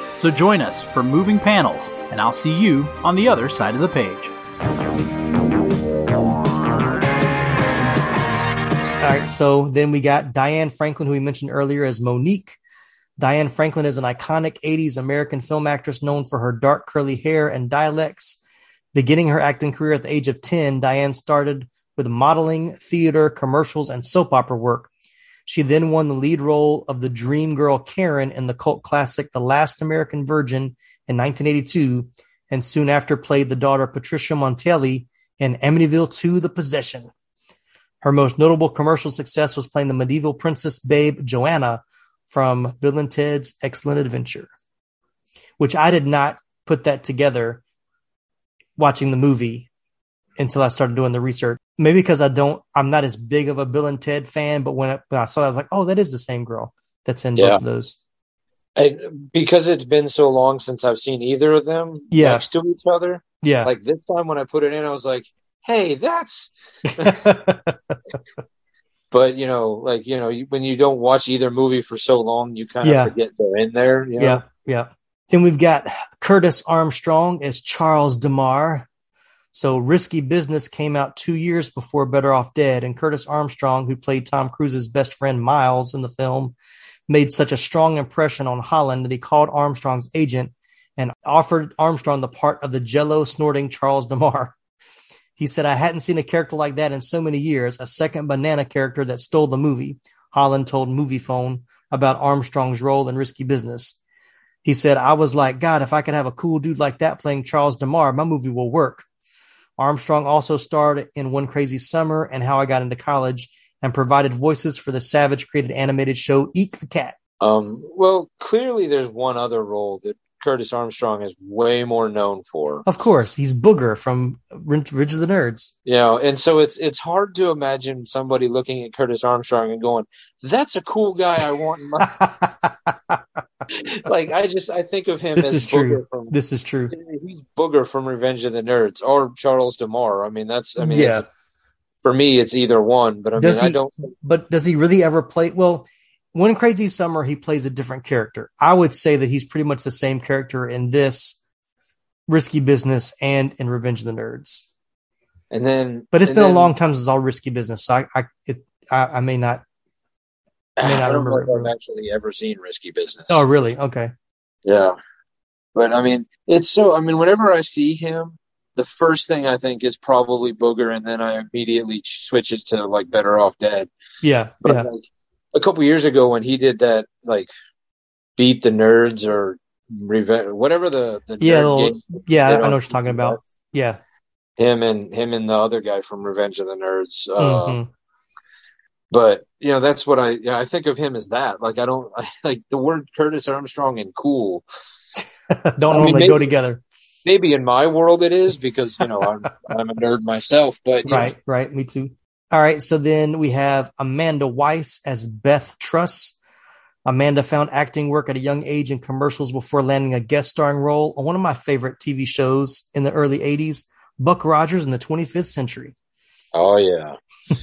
So join us for Moving Panels, and I'll see you on the other side of the page. all right. So then we got Diane Franklin, who we mentioned earlier as Monique. Diane Franklin is an iconic 80s American film actress known for her dark curly hair and dialects. Beginning her acting career at the age of 10, Diane started with modeling, theater, commercials, and soap opera work. She then won the lead role of the dream girl Karen in the cult classic The Last American Virgin in 1982, and soon after played the daughter Patricia Montelli in Amityville 2 The Possession. Her most notable commercial success was playing the medieval princess babe Joanna from Bill and Ted's Excellent Adventure, which I did not put that together watching the movie until I started doing the research. Maybe because I don't, I'm not as big of a Bill and Ted fan, but when I, when I saw that, I was like, oh, that is the same girl that's in Yeah. both of those. I, because it's been so long since I've seen either of them Yeah. next to each other. Yeah. Like this time when I put it in, I was like, "Hey, that's." but you know, like you know, when you don't watch either movie for so long, you kind of Yeah. forget they're in there. You know? Yeah, yeah. Then we've got Curtis Armstrong as Charles DeMar. So Risky Business came out two years before Better Off Dead, and Curtis Armstrong, who played Tom Cruise's best friend Miles in the film, made such a strong impression on Holland that he called Armstrong's agent and offered Armstrong the part of the jello snorting Charles DeMar. He said, I hadn't seen a character like that in so many years, a second banana character that stole the movie. Holland told Moviefone about Armstrong's role in Risky Business. He said, I was like, God, if I could have a cool dude like that playing Charles DeMar, my movie will work. Armstrong also starred in One Crazy Summer and How I Got Into College and provided voices for the Savage created animated show Eek the Cat. Um. Well, clearly, there's one other role that Curtis Armstrong is way more known for. Of course, he's Booger from Ridge of the Nerds. You know, and so it's it's hard to imagine somebody looking at Curtis Armstrong and going, "That's a cool guy I want." In my... like I just I think of him This as is Booger true. from This is true. he's Booger from Revenge of the Nerds or Charles DeMar. I mean, that's I mean, Yeah. for me, it's either one. But I Does mean, I don't. But does he really ever play? Well, One Crazy Summer, he plays a different character. I would say that he's pretty much the same character in this Risky Business and in Revenge of the Nerds. And then, But it's been then- a long time since all Risky Business, so I I it, I, I may not. I may I don't know remember. if I've actually ever seen Risky Business. Oh, really? Okay. Yeah. But I mean, it's so, I mean, whenever I see him, the first thing I think is probably Booger, and then I immediately switch it to like Better Off Dead. Yeah. But Yeah. like a couple years ago when he did that, like Beat the Nerds or Revenge, whatever the, the Yeah. little- yeah. I know what you're talking about. Yeah. Him and him and the other guy from Revenge of the Nerds. Uh, Mhm. But you know, that's what I yeah, I think of him as that. Like I don't I, like the word Curtis Armstrong and cool. Don't I mean, go together. Maybe in my world it is because you know I'm I'm a nerd myself. But you know, Right, right. Me too. All right. So then we have Amanda Wyss as Beth Truss. Amanda found acting work at a young age in commercials before landing a guest starring role on one of my favorite TV shows in the early 80s, Buck Rogers in the 25th Century. oh yeah,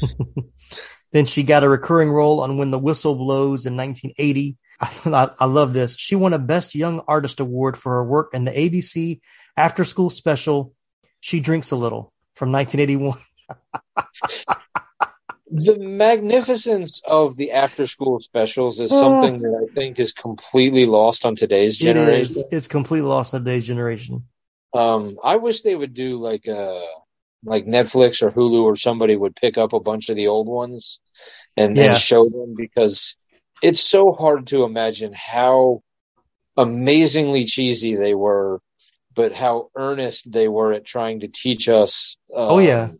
Then she got a recurring role on When the Whistle Blows in 1980. I, I love this. She won a Best Young Artist Award for her work in the ABC After School Special, She Drinks a Little from 1981. the magnificence of the after school specials is something that I think is completely lost on today's generation. is. It's completely lost on today's generation. Um, I wish they would do like a like Netflix or Hulu or somebody would pick up a bunch of the old ones and, Yeah. show them because it's so hard to imagine how amazingly cheesy they were, but how earnest they were at trying to teach us. Um, Oh, yeah.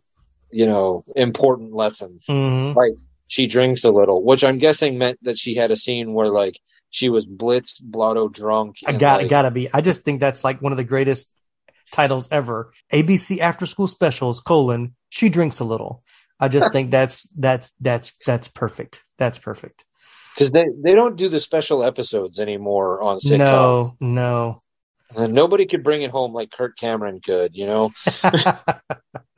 You know, important lessons. Mhm. Like she drinks a little, which I'm guessing meant that she had a scene where like she was blitzed, blotto drunk. I got like, gotta be. I just think that's like one of the greatest titles ever. ABC After School Specials: colon She drinks a little. I just think that's that's that's that's perfect. That's perfect. because they they don't do the special episodes anymore on sitcoms. No, no. And nobody could bring it home like Kirk Cameron could, you know.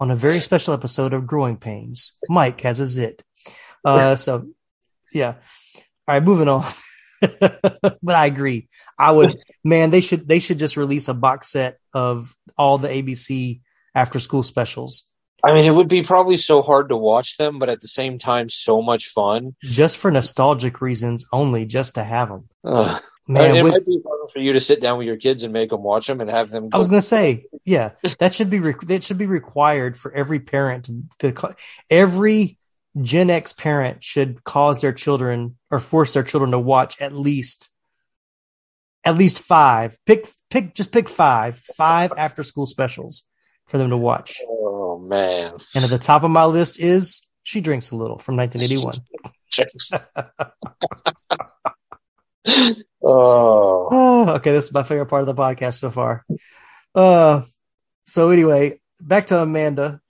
On a very special episode of Growing Pains, Mike has a zit. Uh, so yeah. All right, moving on. but I agree. I would, man. They should they should just release a box set of all the ABC after school specials. I mean, it would be probably so hard to watch them, but at the same time, so much fun. just for nostalgic reasons only, just to have them. Ugh. Man, it with- might be fun for you to sit down with your kids and make them watch them and have them. Go. I was going to say, yeah, that should be re- that should be required for every parent to, to every Gen X parent should cause their children or force their children to watch at least at least five. Pick pick just pick five five after school specials for them to watch. Oh man! And at the top of my list is She Drinks a Little from 1981. oh, Oh, okay, this is my favorite part of the podcast so far. Uh, so anyway, back to Amanda.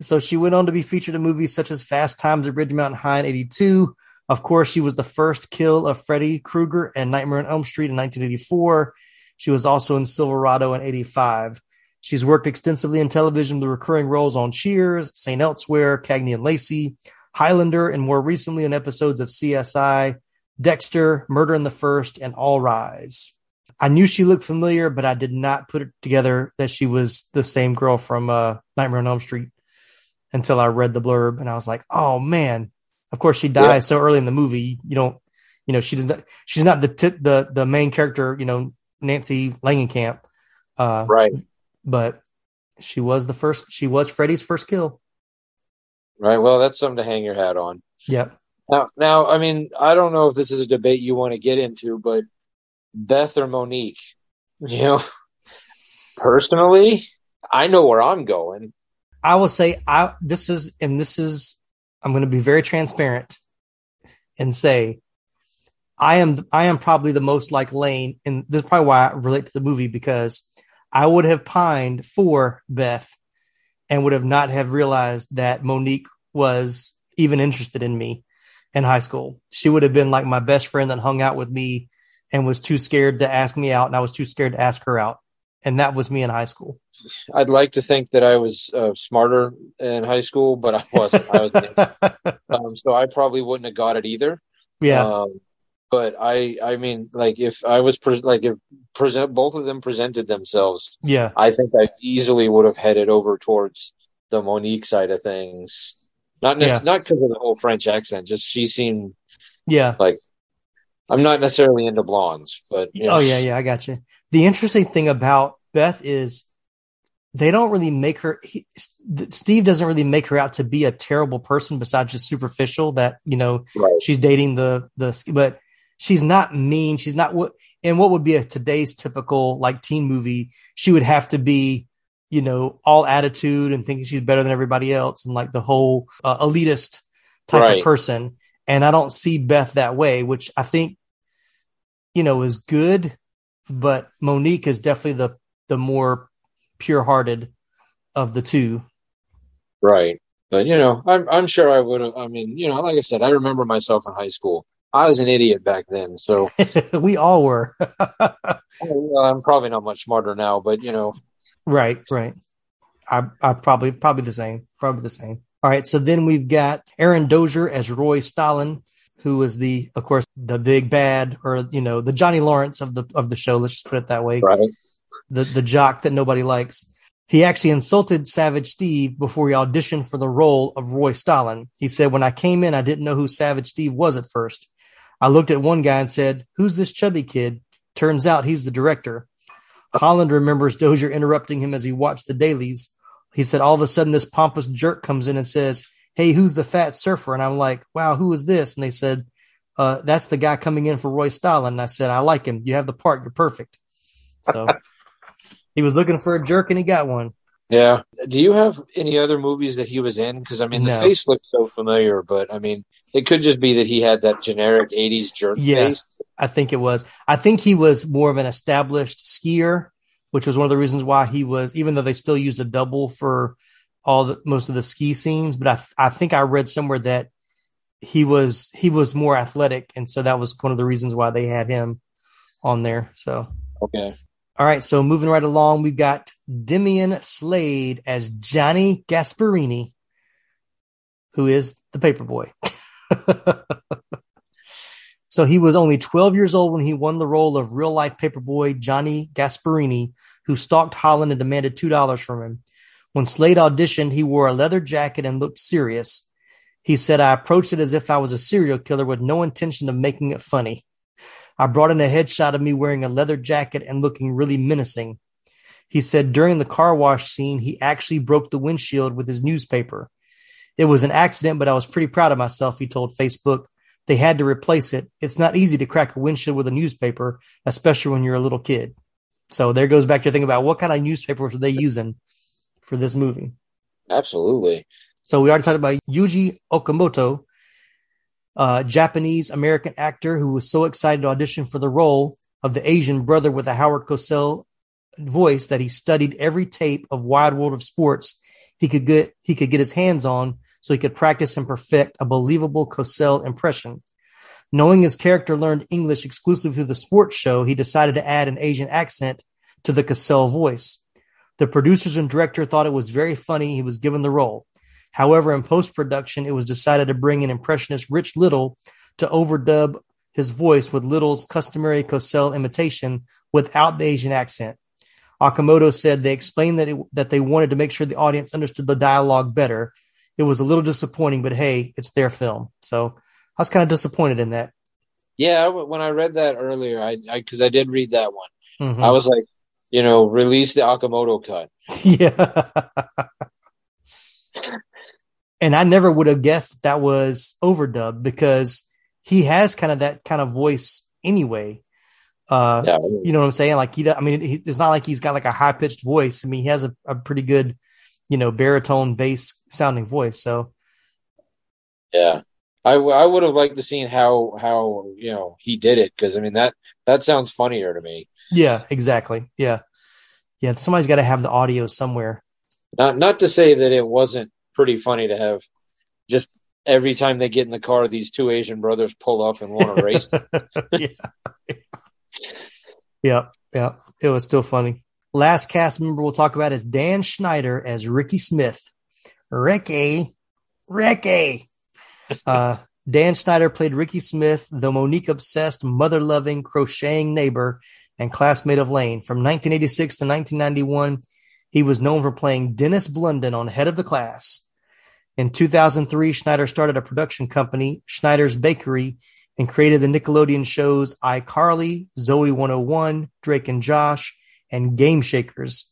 So she went on to be featured in movies such as Fast Times at Ridgemont High in '82. Of course, she was the first kill of Freddy Krueger and Nightmare on Elm Street in 1984. She was also in Silverado in '85. She's worked extensively in television with recurring roles on Cheers, St. Elsewhere, Cagney and Lacey, Highlander, and more recently in episodes of CSI, Dexter, Murder in the First, and All Rise. I knew she looked familiar, but I did not put it together that she was the same girl from uh, Nightmare on Elm Street until I read the blurb, and I was like, "Oh man!" Of course, she dies Yeah. so early in the movie. You don't, you know, she does not. She's not the tip, the the main character. You know, Nancy Langenkamp, uh, right, but she was the first. She was Freddy's first kill. right. Well, that's something to hang your hat on. Yep. Now, now, I mean, I don't know if this is a debate you want to get into, but Beth or Monique, you know, personally, I know where I'm going. I will say I this is and this is I'm going to be very transparent and say I am I am probably the most like Lane and this is probably why I relate to the movie because I would have pined for Beth and would have not have realized that Monique was even interested in me in high school. She would have been like my best friend that hung out with me and was too scared to ask me out and I was too scared to ask her out. And that was me in high school. I'd like to think that I was uh, smarter in high school, but I wasn't. I was, um, so I probably wouldn't have got it either. Yeah. Um, but I, I mean, like if I was pre- like if present both of them presented themselves, Yeah. I think I easily would have headed over towards the Monique side of things. Not Yeah. not because of the whole French accent, just she seemed Yeah. like I'm not necessarily into blondes, but you know, Oh yeah, yeah, I got you. The interesting thing about Beth is they don't really make her. He, Steve doesn't really make her out to be a terrible person, besides just superficial. That you know Right. she's dating the the, but she's not mean. She's not what in what would be a today's typical like teen movie. She would have to be, you know, all attitude and thinking she's better than everybody else, and like the whole uh, elitist type Right. of person. And I don't see Beth that way, which I think you know, is good, but Monique is definitely the the more pure hearted of the two. right. But you know, I'm I'm sure I would have. I mean, you know, like I said, I remember myself in high school. I was an idiot back then, so we all were. well, I'm probably not much smarter now. But you know, right, right. I I probably probably the same. Probably the same. All right. So then we've got Aaron Dozier as Roy Stalin, who is the, of course, the big bad, or you know, the Johnny Lawrence of the of the show. Let's just put it that way. right? the the jock that nobody likes. He actually insulted Savage Steve before he auditioned for the role of Roy Stalin. He said, "When I came in, I didn't know who Savage Steve was at first. I looked at one guy and said, "Who's this chubby kid?" Turns out he's the director. Holland remembers Dozier interrupting him as he watched the dailies. he said all of a sudden this pompous jerk comes in and says, "Hey, who's the fat surfer?" And I'm like, "Wow, who is this?" And they said, uh, "That's the guy coming in for Roy Stalin." And I said, "I like him. You have the part. You're perfect." So he was looking for a jerk and he got one. Yeah. Do you have any other movies that he was in? Because I mean, the No. face looks so familiar, but I mean, it could just be that he had that generic '80s jerk Yeah, face. I think it was. I think he was more of an established skier, which was one of the reasons why he was. Even though they still used a double for all the most of the ski scenes, but I I think I read somewhere that he was he was more athletic, and so that was one of the reasons why they had him on there. So Okay. all right, so moving right along, we've got Demian Slade as Johnny Gasparini, who is the paperboy. so he was only 12 years old when he won the role of real life paperboy Johnny Gasparini, who stalked Holland and demanded $2 from him. When Slade auditioned, he wore a leather jacket and looked serious. He said, I approached it as if I was a serial killer with no intention of making it funny. I brought in a headshot of me wearing a leather jacket and looking really menacing. He said during the car wash scene, he actually broke the windshield with his newspaper. It was an accident, but I was pretty proud of myself, he told Facebook. They had to replace it. It's not easy to crack a windshield with a newspaper, especially when you're a little kid. So there goes back to think about what kind of newspapers are they using for this movie. Absolutely. So we already talked about Yuji Okamoto, uh, Japanese American actor who was so excited to audition for the role of the Asian brother with a Howard Cosell voice that he studied every tape of Wide World of Sports he could get he could get his hands on so he could practice and perfect a believable Cosell impression. Knowing his character learned English exclusively through the sports show, he decided to add an Asian accent to the Cosell voice. The producers and director thought it was very funny he was given the role. However, in post production, it was decided to bring in impressionist Rich Little to overdub his voice with Little's customary Cosell imitation without the Asian accent. Okamoto said they explained that it, that they wanted to make sure the audience understood the dialogue better. It was a little disappointing, but hey, it's their film. So I was kind of disappointed in that. Yeah, when I read that earlier, I because I, did read that one. Mhm. I was like, you know, release the Okamoto cut. yeah. and I never would have guessed that was overdubbed because he has kind of that kind of voice anyway. Uh, Yeah. you know what I'm saying? Like he, I mean, he, it's not like he's got like a high pitched voice. I mean, he has a, a pretty good, you know, baritone bass sounding voice. So Yeah, I, w- I would have liked to seen how how you know he did it because I mean that that sounds funnier to me. yeah, exactly. Yeah. Yeah. Somebody's got to have the audio somewhere. Not not to say that it wasn't pretty funny to have just every time they get in the car, these two Asian brothers pull up and want to race. yeah. yeah. Yeah. It was still funny. Last cast member we'll talk about is Dan Schneider as Ricky Smith. Ricky. Ricky. Uh, Dan Schneider played Ricky Smith, the Monique obsessed, mother loving, crocheting neighbor and classmate of Lane. From 1986 to 1991, he was known for playing Dennis Blunden on Head of the Class. In 2003, Schneider started a production company, Schneider's Bakery, and created the Nickelodeon shows iCarly, Zoey 101, Drake and Josh, and Game Shakers.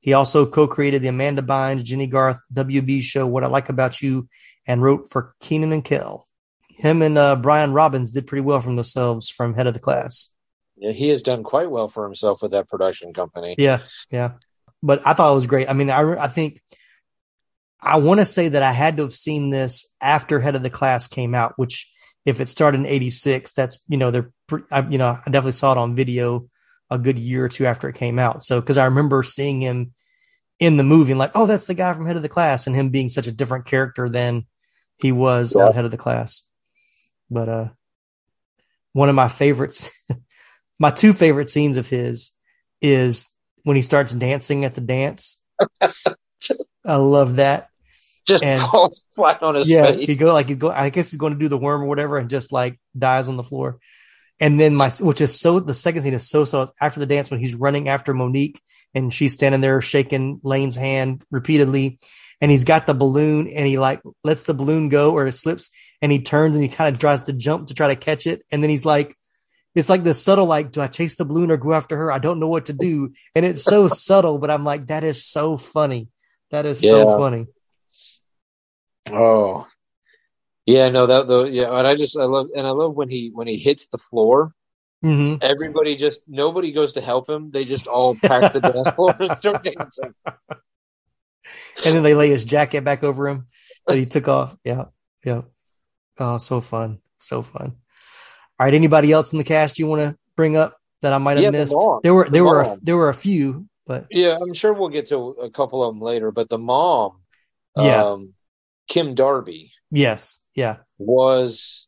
He also co-created the Amanda Bynes, Jennie Garth, WB show What I Like About You, and wrote for Kenan and Kel. Him and uh, Brian Robbins did pretty well from themselves from Head of the Class. yeah, he has done quite well for himself with that production company. Yeah, yeah. But I thought it was great. I mean, I I think I want to say that I had to have seen this after Head of the Class came out, which if it started in '86, that's you know they're I, you know I definitely saw it on video a good year or two after it came out. So because I remember seeing him in the movie and like, oh, that's the guy from Head of the Class, and him being such a different character than he was Yeah. on Head of the Class. But uh, one of my favorites, my two favorite scenes of his is when he starts dancing at the dance. I love that. Just And- falls flat on his yeah, face. he go like he go. I guess he's going to do the worm or whatever, and just like dies on the floor. And then my, which is so the second scene is so so after the dance when he's running after Monique and she's standing there shaking Lane's hand repeatedly, and he's got the balloon and he like lets the balloon go or it slips and he turns and he kind of tries to jump to try to catch it, and then he's like, it's like this subtle like, do I chase the balloon or go after her? I don't know what to do, and it's so subtle, but I'm like, that is so funny. That is so funny. Oh, yeah, no, that the yeah, and I just I love and I love when he when he hits the floor. hmm Everybody just nobody goes to help him. They just all pack the dance floor and start dancing. And then they lay his jacket back over him that he took off. Yeah, yeah. Oh, so fun, so fun. All right, anybody else in the cast you want to bring up that I might have Yeah, the missed? mom. There were The there were a, there were a few, but Yeah, I'm sure we'll get to a couple of them later. But the mom, Yeah. um, Kim Darby, yes, yeah. was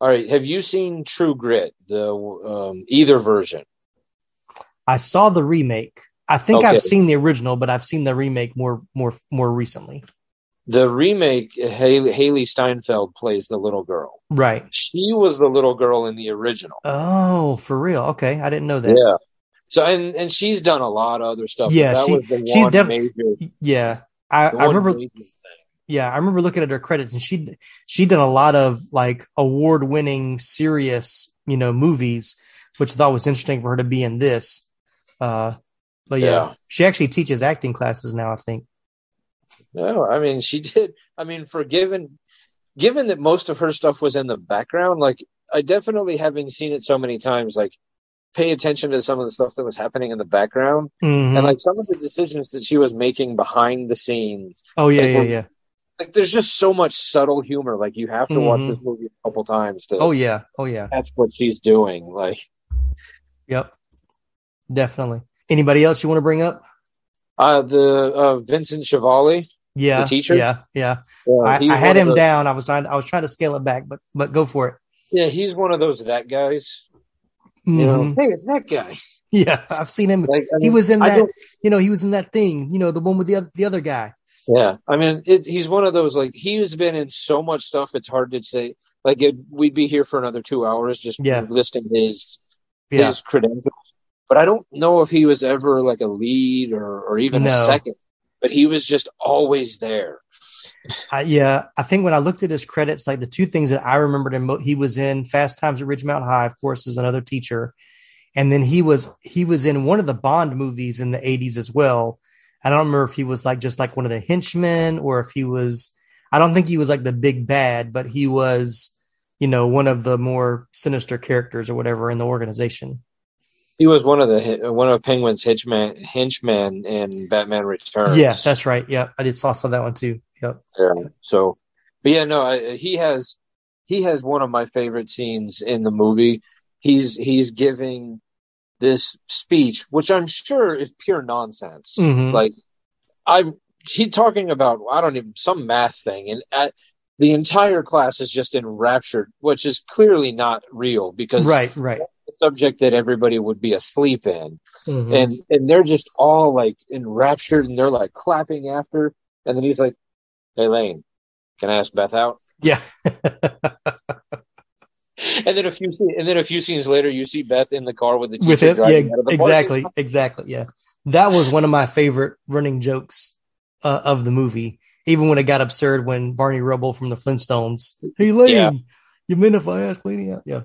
all right. Have you seen True Grit? The um, either version. I saw the remake. I think Okay. I've seen the original, but I've seen the remake more more more recently. The remake, Hailee, Hailee Steinfeld plays the little girl. Right. She was the little girl in the original. Oh, for real? Okay, I didn't know that. Yeah. So and and she's done a lot of other stuff. Yeah, that she- she's one def- major. Yeah, I, I remember. major- Yeah, I remember looking at her credits, and she she done a lot of like award winning serious you know movies, which I thought was interesting for her to be in this. Uh, but yeah, Yeah. she actually teaches acting classes now. I think. No, I mean she did. I mean, for given given that most of her stuff was in the background, like I definitely having seen it so many times, like pay attention to some of the stuff that was happening in the background Mhm. and like some of the decisions that she was making behind the scenes. Oh yeah, like, yeah, were- yeah. Like there's just so much subtle humor. Like you have to watch Mhm. this movie a couple times to Oh yeah, oh yeah. That's what she's doing. Like Yep, definitely. Anybody else you want to bring up? uh the uh Vincent Schiavelli. Yeah, The teacher? yeah, yeah. Yeah, I, I had him the- down. I was trying. I was trying to scale it back, but but go for it. Yeah, he's one of those that guys. You know, Mhm. hey, it's that guy. Yeah, I've seen him. Like, I he was in I that. You know, he was in that thing. You know, the one with the the other guy. Yeah, I mean, it, he's one of those like he's been in so much stuff. It's hard to say. Like, it, we'd be here for another two hours just Yeah. listing his Yeah. his credentials. But I don't know if he was ever like a lead or or even a second. But he was just always there. I, yeah, I think when I looked at his credits, like the two things that I remembered him, he was in Fast Times at Ridgemont High, of course, as another teacher, and then he was he was in one of the Bond movies in the '80s as well. I don't remember if he was like just like one of the henchmen or if he was. I don't think he was like the big bad, but he was, you know, one of the more sinister characters or whatever in the organization. He was one of the one of Penguin's henchmen henchmen in Batman Returns. Yeah, that's right. Yeah, I did saw, that one too. Yep. Yeah. So, but yeah, no, I, he has he has one of my favorite scenes in the movie. He's he's giving this speech, which I'm sure is pure nonsense. Mhm. Like I'm he talking about I don't even some math thing, and at, the entire class is just enraptured, which is clearly not real because Right, right. the subject that everybody would be asleep in Mhm. and and they're just all like enraptured and they're like clapping after and then he's like hey lane can i ask beth out Yeah. and then a few and then a few scenes later you see beth in the car with the with it. Yeah, out of the exactly, parking exactly. Yeah, that was one of my favorite running jokes uh, of the movie. Even when it got absurd when Barney Rubble from the Flintstones, "Hey Lane, Yeah. you mind if I ask Lady out?" Yeah,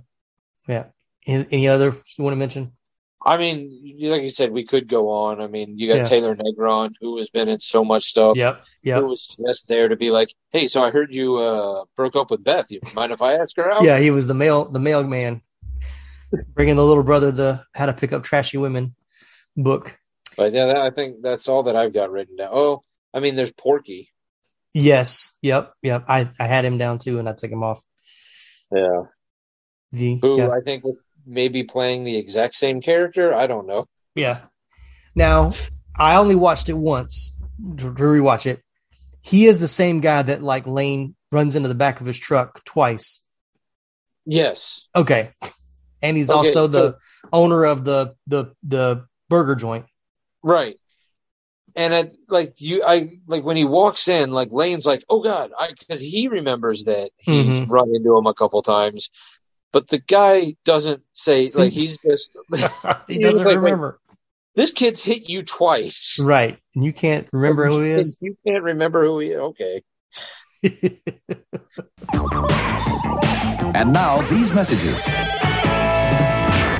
yeah. Any, any other you want to mention? I mean like you said we could go on i mean you got Yeah. taylor negron who has been in so much stuff Yep, yep. who was just there to be like hey so i heard you uh broke up with beth you mind if i ask her out Yeah, he was the mail the mailman, bringing the little brother the How to Pick Up Trashy Women book. but yeah that, i think that's all that i've got written down oh i mean there's porky Yes, yep, yep. I I had him down too, and I took him off. yeah The who yeah. I think was maybe playing the exact same character. I don't know. Yeah. Now, I only watched it once to rewatch it. He is the same guy that like Lane runs into the back of his truck twice. Yes, Okay. And he's Okay, also the so- owner of the the the burger joint. right. And it, like you, I like when he walks in, like Lane's like, "Oh God," I because he remembers that he's Mhm. run into him a couple times, but the guy doesn't say See- like he's just He He doesn't like, remember. this kid's hit you twice. Right. And you can't remember who he is. You can't remember who he is. Okay. And now, these messages.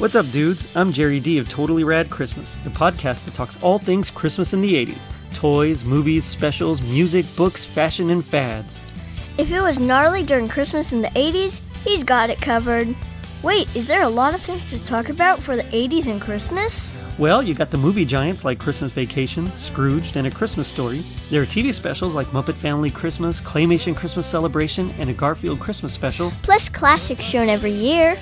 What's up, dudes? I'm Jerry D of Totally Rad Christmas, the podcast that talks all things Christmas in the 80s. toys, movies, specials, music, books, fashion, and fads. If it was gnarly during Christmas in the 80s, he's got it covered. Wait, is there a lot of things to talk about for the 80s and Christmas? Well, you got the movie giants like Christmas Vacation, Scrooged, and A Christmas Story. There are TV specials like Muppet Family Christmas, Claymation Christmas Celebration, and a Garfield Christmas special. Plus classics shown every year.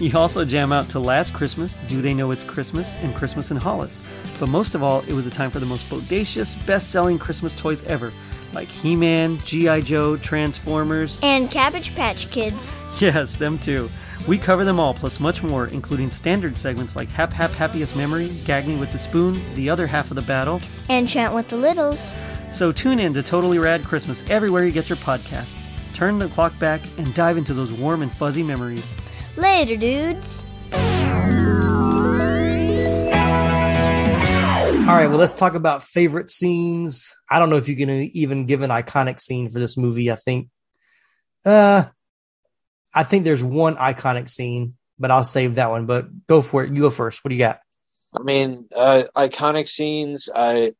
You also jam out to Last Christmas, Do They Know It's Christmas, and Christmas in Hollis. But most of all, it was a time for the most bodacious, best selling Christmas toys ever, like He Man, G.I. Joe, Transformers, and Cabbage Patch Kids. Yes, them too. We cover them all, plus much more, including standard segments like Hap Hap Happiest Memory, Gag Me with the Spoon, The Other Half of the Battle, and Chant with the Littles. So tune in to Totally Rad Christmas everywhere you get your podcasts. Turn the clock back and dive into those warm and fuzzy memories. Later, dudes. All right, well, let's talk about favorite scenes. I don't know if you can even give an iconic scene for this movie. I think, uh, I think there's one iconic scene, but I'll save that one. But go for it. You go first. What do you got? I mean, uh, iconic scenes. I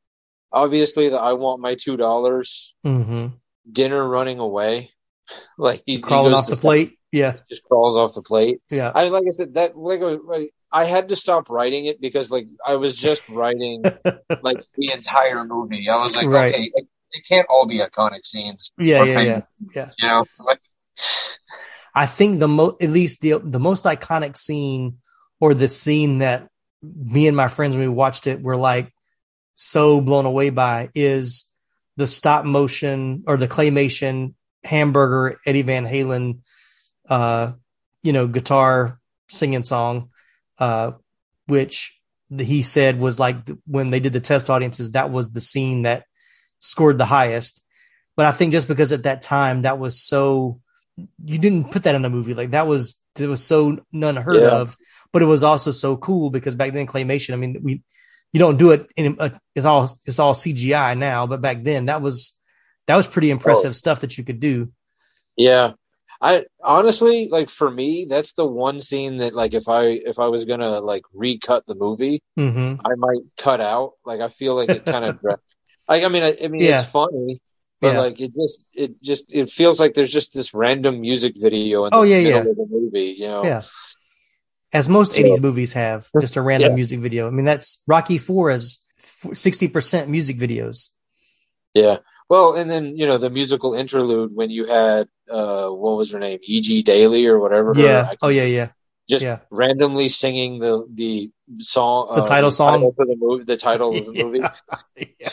obviously the I want my two dollars. Mm-hmm. Dinner running away, like he, crawling he off the plate. Yeah, just crawls off the plate. Yeah, I mean, like I said that like, like I had to stop writing it because like I was just writing like the entire movie. I was like, Right. okay, it, it can't all be iconic scenes. Yeah, or yeah, yeah, You know, like I think the most, at least the the most iconic scene, or the scene that me and my friends when we watched it were like so blown away by, is the stop motion or the claymation hamburger Eddie Van Halen, uh, you know, guitar singing song, uh, which he said was like when they did the test audiences, that was the scene that scored the highest. But I think just because at that time that was so you didn't put that in a movie like that was it was so none heard Yeah. of, but it was also so cool because back then claymation. I mean, we you don't do it in uh, it's all it's all CGI now, but back then that was that was pretty impressive stuff that you could do. Yeah. I honestly like for me, that's the one scene that like if I if I was gonna like recut the movie, Mm-hmm. I might cut out. Like I feel like it kind of like I mean I, I mean Yeah. it's funny, but Yeah. like it just it just it feels like there's just this random music video in Oh, the yeah, middle yeah. of the movie, you know. Yeah. As most So- 80s movies have, just a random music video. I mean, that's Rocky 4 has 60% music videos. Yeah. Well, and then you know the musical interlude when you had uh what was her name, E.G. Daily or whatever. Yeah. Oh, yeah, yeah. just Yeah. randomly singing the the song, The uh, title song? title for the movie, the title of the Yeah. movie.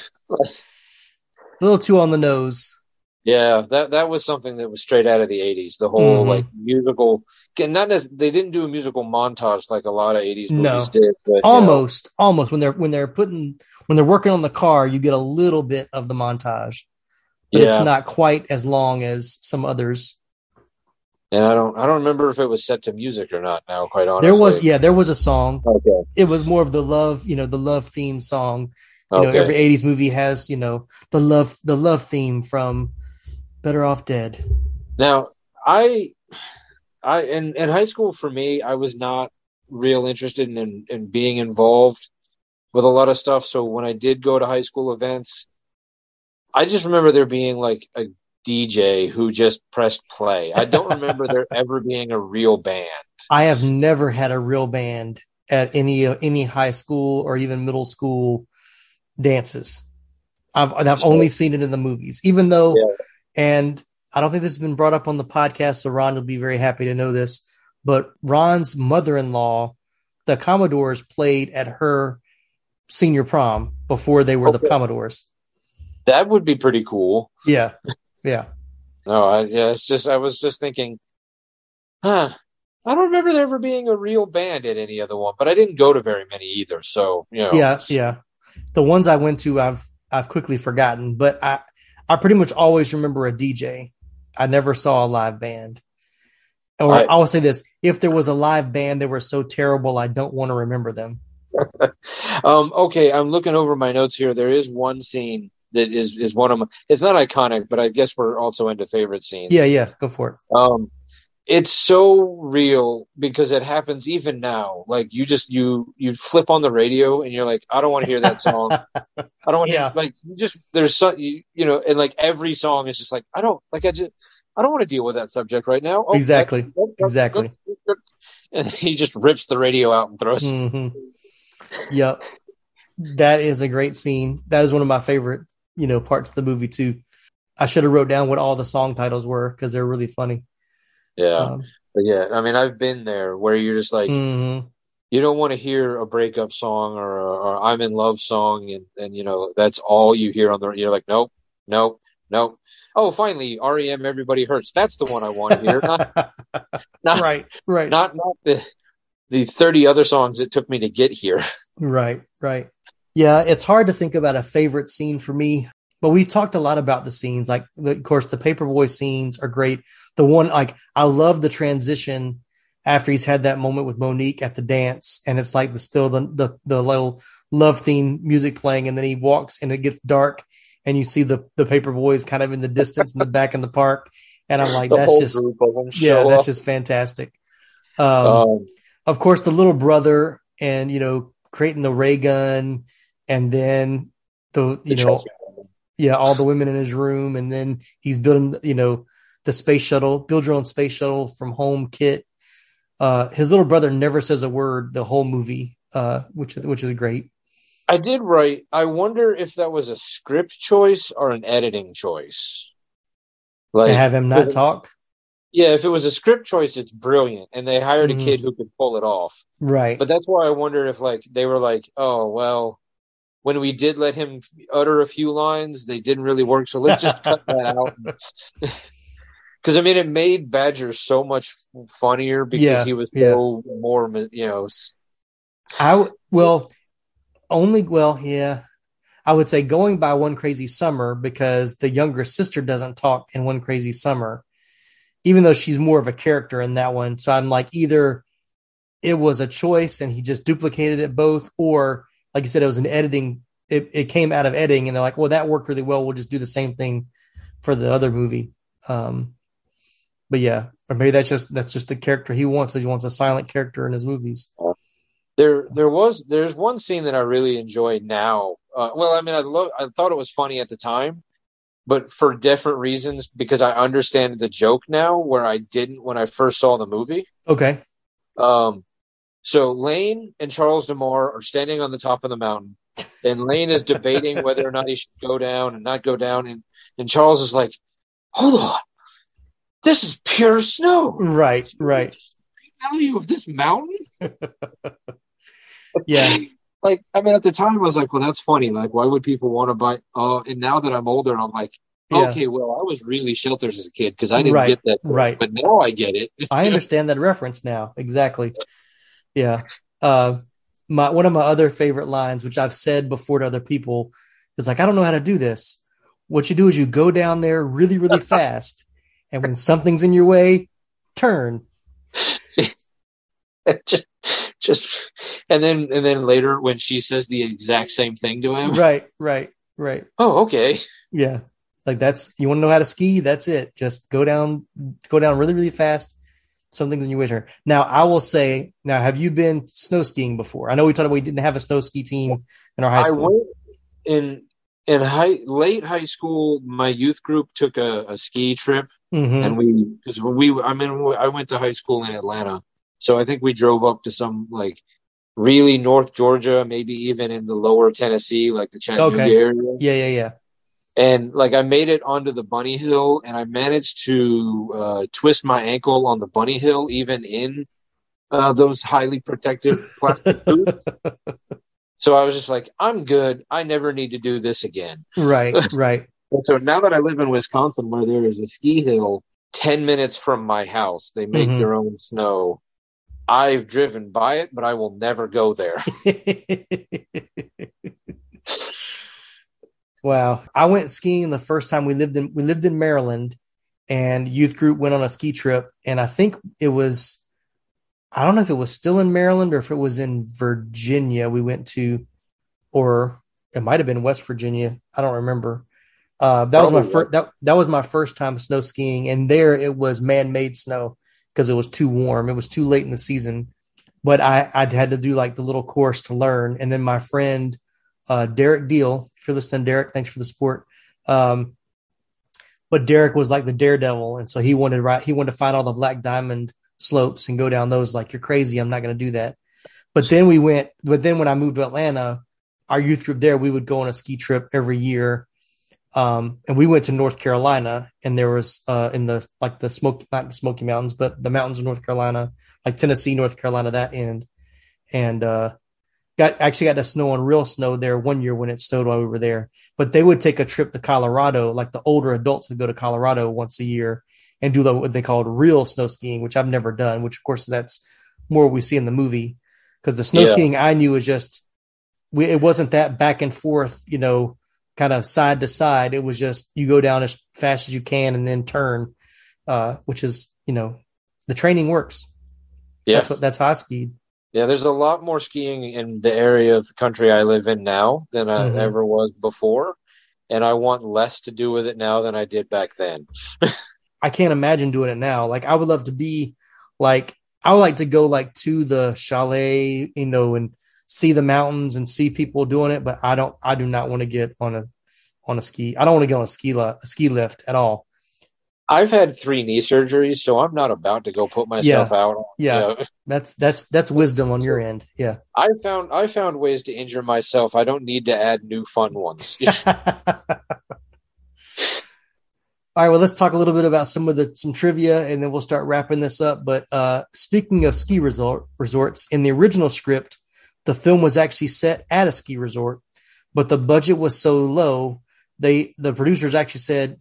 A little too on the nose. Yeah, that that was something that was straight out of the '80s. The whole Mhm. like musical, again, not as they didn't do a musical montage like a lot of '80s movies No. did, but you know, almost, almost when they're when they're putting when they're working on the car, you get a little bit of the montage, but it's not quite as long as some others. and I don't I don't remember if it was set to music or not. Now, quite honestly, There was, yeah, there was a song. Okay. It was more of the love, you know, the love theme song. You know, every '80s movie has, you know, the love the love theme from Better Off Dead. Now, I, I in in high school for me, I was not real interested in, in in being involved with a lot of stuff. So when I did go to high school events, I just remember there being like a DJ who just pressed play. I don't remember there ever being a real band. I have never had a real band at any any high school or even middle school dances. I've I've only seen it in the movies, even though, and I don't think this has been brought up on the podcast. So Ron will be very happy to know this. But Ron's mother-in-law, the Commodores, played at her senior prom before they were the Commodores. That would be pretty cool. Yeah, yeah. No, I, yeah, it's just I was just thinking, huh. I don't remember there ever being a real band at any other one, but I didn't go to very many either. So you know, Yeah, yeah. The ones I went to, I've I've quickly forgotten, but I I pretty much always remember a DJ. I never saw a live band. Or I- I, will say this: if there was a live band, they were so terrible, I don't want to remember them. Um, okay, I'm looking over my notes here. There is one scene that is is one of my. It's not iconic, but I guess we're also into favorite scenes. Yeah, yeah. Go for it. Um, it's so real because it happens even now. Like you just you you flip on the radio and you're like, I don't want to hear that song. I don't want to Yeah. hear, like you just there's some you, you know, and like every song is just like I don't like I just I don't want to deal with that subject right now. Oh, Exactly. that- that- that- Exactly. And he just rips the radio out and throws. hmm Yep. That is a great scene. That is one of my favorite, you know, parts of the movie too. I should have wrote down what all the song titles were because they're really funny. Yeah. Um, But yeah, I mean, I've been there where you're just like, mhm. you don't want to hear a breakup song or, a, or I'm in love song, and and you know that's all you hear on the. You're like, nope, nope, nope. Oh, finally, REM, Everybody Hurts. That's the one I want to hear. Not, not right, right, not not the the thirty other songs it took me to get here. Right, right. Yeah, it's hard to think about a favorite scene for me, but we talked a lot about the scenes. Like, the, of course, the Paperboy scenes are great. The one, like, I love the transition after he's had that moment with Monique at the dance, and it's like the still the the, the little love theme music playing, and then he walks and it gets dark, and you see the the Paperboys kind of in the distance in the back in the park, and I'm like, The that's just group of them yeah, that's up. just fantastic. Um, Um, of course, the little brother and you know creating the ray gun, and then the you The know yeah all the women in his room, and then he's building you know the space shuttle, build your own space shuttle from home kit. Uh, his little brother never says a word the whole movie, uh, which which is great. I did write. I wonder if that was a script choice or an editing choice. Like to have him not talk, Yeah, if it was a script choice, it's brilliant, and they hired Mhm. a kid who could pull it off. right? But that's why I wonder if like they were like, oh well, when we did let him utter a few lines, they didn't really work, so let's just cut that out. Because I mean, it made Badger so much funnier because Yeah, he was yeah. so more, you know. I well, only well, yeah. I would say going by One Crazy Summer because the younger sister doesn't talk in One Crazy Summer, even though she's more of a character in that one. So I'm like, either it was a choice and he just duplicated it both, or like you said, it was an editing. It, it came out of editing, and they're like, well, that worked really well. We'll just do the same thing for the other movie. Um, but yeah, or maybe that's just that's just the character he wants. He wants a silent character in his movies. There, there was, there's one scene that I really enjoy now. Uh, well, I mean, I love, I thought it was funny at the time, but for different reasons because I understand the joke now where I didn't when I first saw the movie. Okay. Um, so Lane and Charles DeMar are standing on the top of the mountain, and Lane is debating whether or not he should go down and not go down, and and Charles is like, "Hold on, this is pure snow. Right, right. Value of this mountain." Yeah. Like I mean, at the time I was like, "Well, that's funny. Like, why would people want to buy?" Oh, and now that I'm older, I'm like. Yeah. Okay, well, I was really shelters as a kid because I didn't Right, get that, right. But now I get it. I understand that reference now. Exactly. Yeah. Uh, my one of my other favorite lines, which I've said before to other people, is like, I don't know how to do this. What you do is you go down there really, really fast, and when something's in your way, turn. just, just, and then, and then later when she says the exact same thing to him, Right, right, right. Oh, okay. Yeah. Like that's you want to know how to ski, that's it. Just go down go down really, really fast. Something's in your way. turn. Now I will say, now have you been snow skiing before? I know we talked about we didn't have a snow ski team in our high I school. went in in high late high school. My youth group took a, a ski trip, Mhm. and we because we I mean I went to high school in Atlanta, so I think we drove up to some like really North Georgia, maybe even in the lower Tennessee, like the Chattanooga Okay. area. Yeah, yeah, yeah. and like I made it onto the bunny hill, and I managed to uh, twist my ankle on the bunny hill, even in uh, those highly protective plastic boots. So I was just like, I'm good. I never need to do this again. Right, right. So now that I live in Wisconsin, where there is a ski hill ten minutes from my house, they make Mhm. their own snow. I've driven by it, but I will never go there. Wow. I went skiing the first time we lived in we lived in Maryland and youth group went on a ski trip and I think it was I don't know if it was still in Maryland or if it was in Virginia we went to or it might have been West Virginia. I don't remember. Uh, that was my first that that was my first time snow skiing and there it was man-made snow. Because it was too warm. It was too late in the season. But I, I had to do like the little course to learn. And then my friend, uh, Derek Deal, if you're listening, Derek, thanks for the support. Um, but Derek was like the daredevil. And so he wanted, right, he wanted to find all the black diamond slopes and go down those like, you're crazy. I'm not going to do that. But then we went, but then when I moved to Atlanta, our youth group there, we would go on a ski trip every year. Um, and we went to North Carolina and there was, uh, in the, like the smoke, not the Smoky Mountains, but the mountains of North Carolina, like Tennessee, North Carolina, that end. And, uh, got actually got to snow on real snow there one year when it snowed while we were there. But they would take a trip to Colorado, like the older adults would go to Colorado once a year and do what they called real snow skiing, which I've never done, which of course that's more we see in the movie. Because the snow yeah. skiing I knew was just we it wasn't that back and forth, you know, kind of side to side. It was just you go down as fast as you can and then turn, uh, which is you know the training works. Yeah, that's what that's how I skied. Yeah, there's a lot more skiing in the area of the country I live in now than I mm-hmm. ever was before, and I want less to do with it now than I did back then. I can't imagine doing it now. Like I would love to be like I would like to go like to the chalet, you know, and see the mountains and see people doing it, but I don't I do not want to get on a on a ski. I don't want to get on a ski a ski lift at all. I've had three knee surgeries, so I'm not about to go put myself yeah. out. Yeah, you know. that's that's that's wisdom on your end. Yeah, I found I found ways to injure myself. I don't need to add new fun ones. All right, well, let's talk a little bit about some of the some trivia, and then we'll start wrapping this up. But uh, speaking of ski resort resorts, in the original script, the film was actually set at a ski resort, but the budget was so low, they the producers actually said,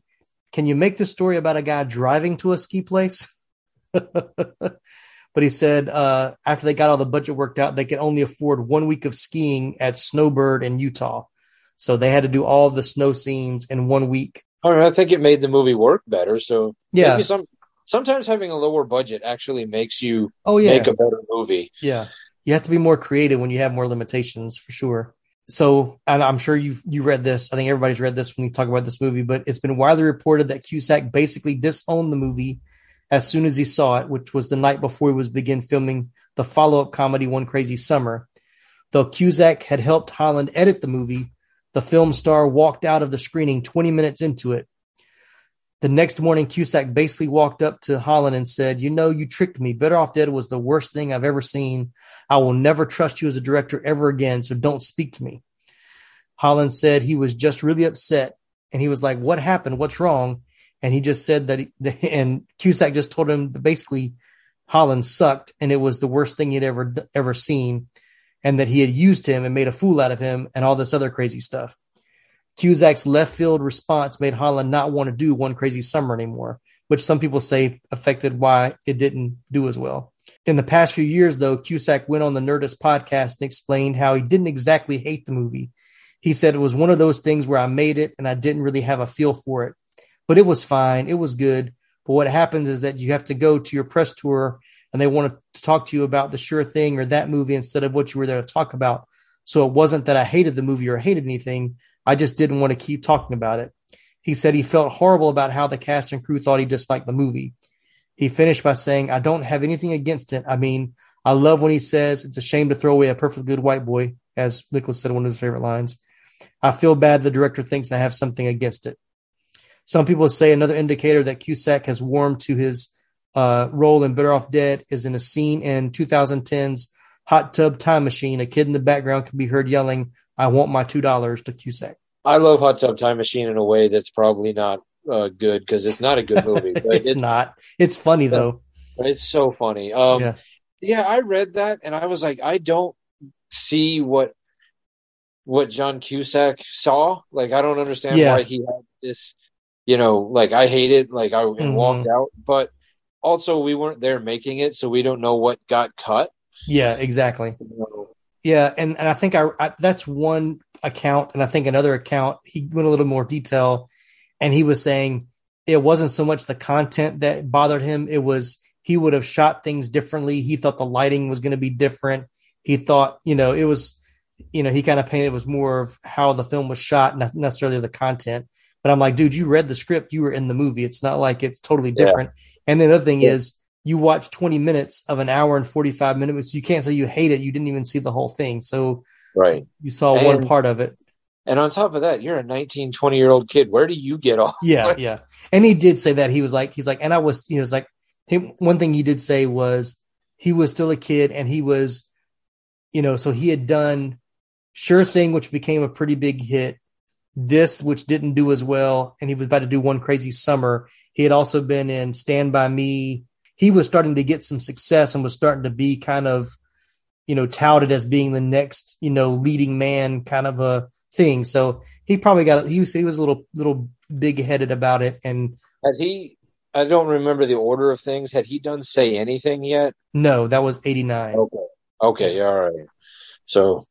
"Can you make the story about a guy driving to a ski place?" but he said uh, after they got all the budget worked out, they could only afford one week of skiing at Snowbird in Utah, so they had to do all of the snow scenes in one week. I think it made the movie work better. So yeah, maybe some sometimes having a lower budget actually makes you oh yeah make a better movie. Yeah, you have to be more creative when you have more limitations for sure. So, and I'm sure you you read this. I think everybody's read this when you talk about this movie. But it's been widely reported that Cusack basically disowned the movie as soon as he saw it, which was the night before he was begin filming the follow up comedy One Crazy Summer. Though Cusack had helped Holland edit the movie, the film star walked out of the screening 20 minutes into it the next morning, Cusack basically walked up to Holland and said, You know, you tricked me. Better Off Dead was the worst thing I've ever seen. I will never trust you as a director ever again, so don't speak to me. Holland said he was just really upset and he was like, What happened? What's wrong? And he just said that, he, and Cusack just told him basically Holland sucked and it was the worst thing he'd ever, ever seen and that he had used him and made a fool out of him and all this other crazy stuff. Cusack's left field response made Holland not want to do One Crazy Summer anymore, which some people say affected why it didn't do as well. In the past few years, though, Cusack went on the Nerdist podcast and explained how he didn't exactly hate the movie. He said it was one of those things where I made it and I didn't really have a feel for it, but it was fine. It was good. But what happens is that you have to go to your press tour and they want to talk to you about the sure thing or that movie instead of what you were there to talk about. So it wasn't that I hated the movie or hated anything. I just didn't want to keep talking about it. He said he felt horrible about how the cast and crew thought he disliked the movie. He finished by saying, I don't have anything against it. I mean, I love when he says it's a shame to throw away a perfectly good white boy, as Nicholas said one of his favorite lines. I feel bad the director thinks I have something against it. Some people say another indicator that Cusack has warmed to his uh, role in Better Off Dead is in a scene in 2010's Hot Tub Time Machine. A kid in the background can be heard yelling, I want my two dollars to Cusack. I love Hot Tub Time Machine in a way that's probably not uh, good because it's not a good movie. it's, it's, not. It's funny though. It's so funny. Um, yeah. yeah, I read that and I was like, I don't see what what John Cusack saw. Like, I don't understand yeah. why he had this. You know, like I hate it. Like I mm-hmm. walked out, but also we weren't there making it, so we don't know what got cut. Yeah, exactly. You know, yeah, and, and I think I, I, that's one account, and I think another account he went a little more detail, and he was saying it wasn't so much the content that bothered him; it was he would have shot things differently. He thought the lighting was going to be different. He thought, you know, it was, you know, he kind of painted it was more of how the film was shot, not necessarily the content. But I'm like, dude, you read the script, you were in the movie. It's not like it's totally different. Yeah. And the other thing yeah. is, you watch 20 minutes of an hour and 45 minutes. You can't say you hate it. You didn't even see the whole thing. So right. you saw And- one part of it. And on top of that, you're a 19, 20 year old kid. Where do you get off? Yeah, yeah. And he did say that he was like, he's like, and I was, you know, it's like, him, one thing he did say was he was still a kid and he was, you know, so he had done Sure Thing, which became a pretty big hit. This, which didn't do as well, and he was about to do One Crazy Summer. He had also been in Stand By Me. He was starting to get some success and was starting to be kind of, you know, touted as being the next, you know, leading man kind of a thing. So he probably got he was he was a little little big headed about it. And Had he, I don't remember the order of things. Had he done Say Anything yet? no, that was eighty nine. Okay. Okay. All right. So,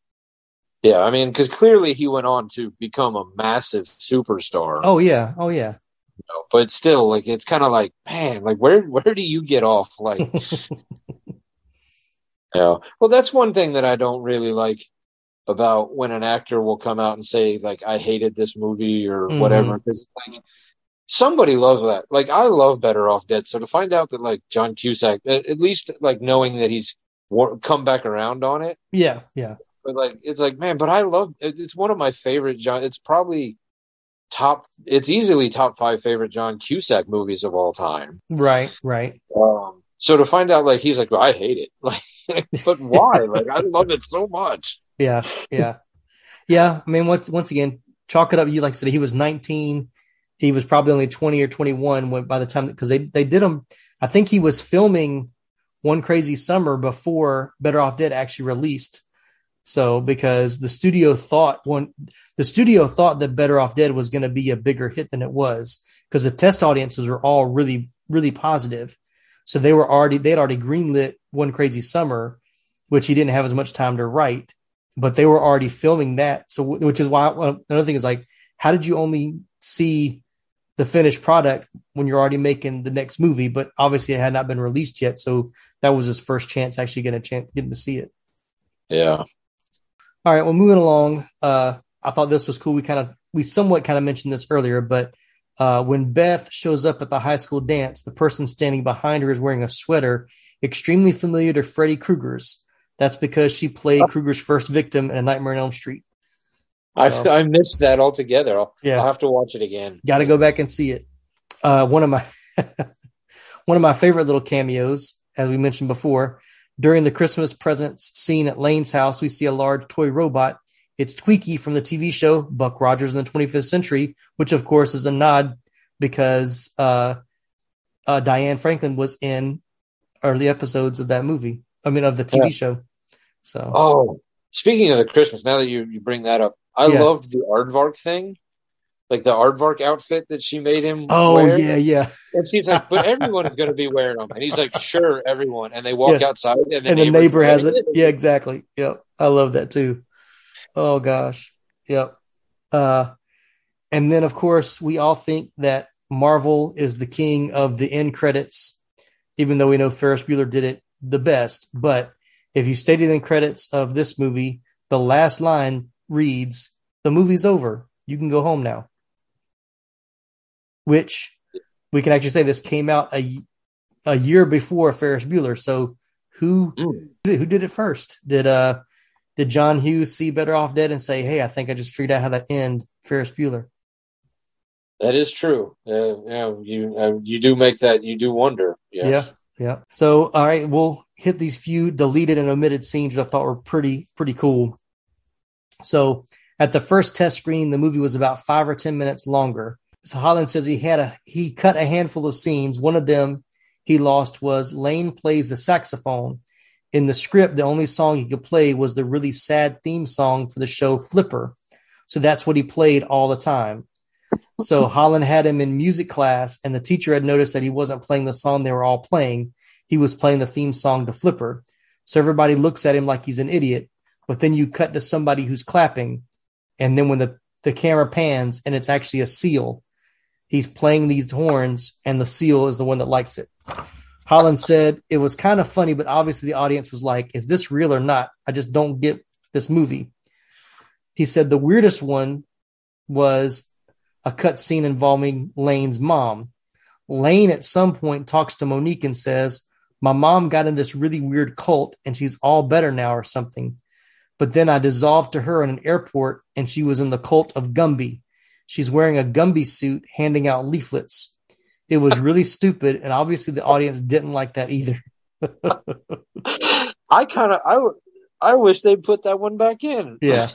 yeah, I mean, because clearly he went on to become a massive superstar. Oh yeah, oh yeah. Know, but still, like, it's kind of like, man, like, where, where do you get off? Like, yeah. Well, that's one thing that I don't really like about when an actor will come out and say, like, I hated this movie or Mhm. whatever. Because, like, somebody loves that. Like, I love Better Off Dead. So to find out that, like, John Cusack, at, at least, like, knowing that he's war- come back around on it, Yeah, yeah. but like it's like man but i love it- it's one of my favorite john it's probably top it's easily top five favorite john cusack movies of all time Right, right. um so to find out like he's like well, i hate it like but why like i love it so much Yeah, yeah, yeah. I mean, once once again, chalk it up. You like I said, he was 19. He was probably only 20 or 21 when by the time because they they did him. I think he was filming One Crazy Summer before Better Off Dead actually released. So because the studio thought one, the studio thought that Better Off Dead was going to be a bigger hit than it was because the test audiences were all really really positive. So they were already they had already greenlit One Crazy Summer, which he didn't have as much time to write but they were already filming that. So, which is why another thing is like, how did you only see the finished product when you're already making the next movie? But obviously, it had not been released yet, so that was his first chance actually getting a chance getting to see it. yeah All right, well, moving along. Uh, I thought this was cool. We kind of we somewhat kind of mentioned this earlier, but uh, when Beth shows up at the high school dance, the person standing behind her is wearing a sweater extremely familiar to Freddy Krueger's. That's because she played Krueger's first victim in A Nightmare on Elm Street. I, I missed that altogether I'll, Yeah. I'll have to watch it again Got to go back and see it. Uh, one of my one of my favorite little cameos, as we mentioned before, during the Christmas presents scene at Lane's house, we see a large toy robot. It's Twiki from the TV show Buck Rogers in the 25th Century, which of course is a nod because uh, uh, Diane Franklin was in early episodes of that movie. I mean, of the TV Yeah. show. So, oh speaking of the christmas now that you, you bring that up i Yeah. loved the aardvark thing like the aardvark outfit that she made him oh wear. yeah, yeah. And she's like, but everyone's going to be wearing them. And he's like, sure, everyone. And they walk Yeah. outside and the, and the neighbor has wearing it. Yeah, exactly. Yep. I love that too. Oh gosh. Yep. Uh, and then of course we all think that Marvel is the king of the end credits, even though we know Ferris Bueller did it the best. But if you study the credits of this movie, the last line reads, "The movie's over. You can go home now." Which we can actually say this came out a a year before Ferris Bueller. So who who did it first? Did uh did John Hughes see Better Off Dead and say, "Hey, I think I just figured out how to end Ferris Bueller"? That is true. Uh, yeah, you uh, you do make that. You do wonder. Yes. Yeah, yeah. So all right, we'll hit these few deleted and omitted scenes that I thought were pretty pretty cool. So at the first test screening, the movie was about five or ten minutes longer. So Holland says he had a he cut a handful of scenes. One of them he lost was Lane plays the saxophone. In the script, the only song he could play was the really sad theme song for the show Flipper. So that's what he played all the time. So Holland had him in music class, and the teacher had noticed that he wasn't playing the song they were all playing. He was playing the theme song to Flipper. So everybody looks at him like he's an idiot. But then you cut to somebody who's clapping, and then when the, the camera pans and it's actually a seal, he's playing these horns, and the seal is the one that likes it. Holland said it was kind of funny, but obviously the audience was like, is this real or not? I just don't get this movie. He said the weirdest one was a cut scene involving Lane's mom. Lane at some point talks to Monique and says, My mom got in this really weird cult and she's all better now or something. But then I dissolved to her in an airport and she was in the cult of Gumby. She's wearing a Gumby suit, handing out leaflets. It was really stupid, and obviously the audience didn't like that either. I kind of I I wish they put that one back in. Yeah.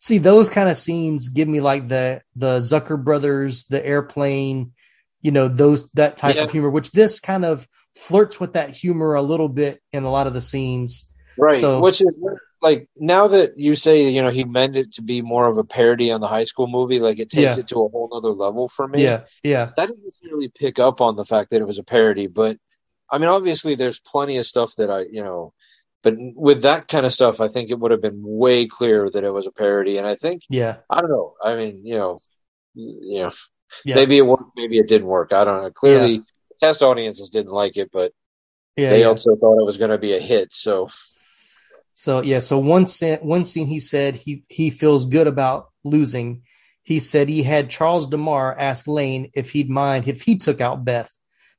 See, those kind of scenes give me like the the Zucker brothers, the airplane, you know, those that type Yeah. of humor, which this kind of flirts with that humor a little bit in a lot of the scenes. Right. So Which is like now that you say, you know, he meant it to be more of a parody on the high school movie, like it takes Yeah. it to a whole other level for me. yeah, yeah, I didn't necessarily pick up on the fact that it was a parody, but I mean, obviously, there's plenty of stuff that I, you know, but with that kind of stuff, I think it would have been way clearer that it was a parody. And I think, yeah, I don't know. I mean, you know, you know, yeah. maybe it worked, maybe it didn't work. I don't know. Clearly, test audiences didn't like it, but yeah, they yeah. also thought it was going to be a hit. So, So yeah, so one scene, one scene he said he he feels good about losing. He said he had Charles DeMar ask Lane if he'd mind if he took out Beth,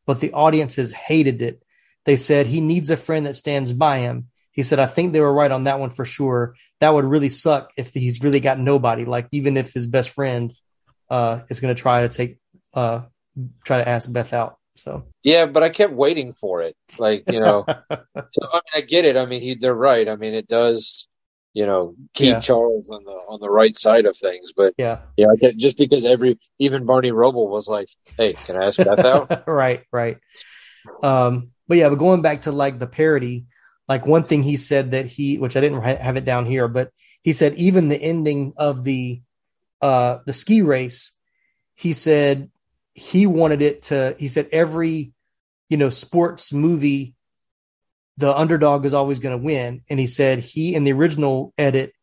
but the audiences hated it. They said he needs a friend that stands by him. He said, I think they were right on that one for sure. That would really suck if he's really got nobody. Like even if his best friend uh is gonna try to take uh try to ask Beth out. So yeah, but I kept waiting for it. Like, you know, so I mean, I get it. I mean, he, they're right. I mean, it does, you know, keep Yeah. Charles on the on the right side of things. But yeah. yeah, just because every even Barney Rubble was like, "Hey, can I ask Beth out?" right, right. Um, but yeah, but going back to like the parody, like one thing he said that he, which I didn't ha- have it down here, but he said even the ending of the uh the ski race, he said he wanted it to. He said every you know sports movie, the underdog is always going to win, and he said he in the original edit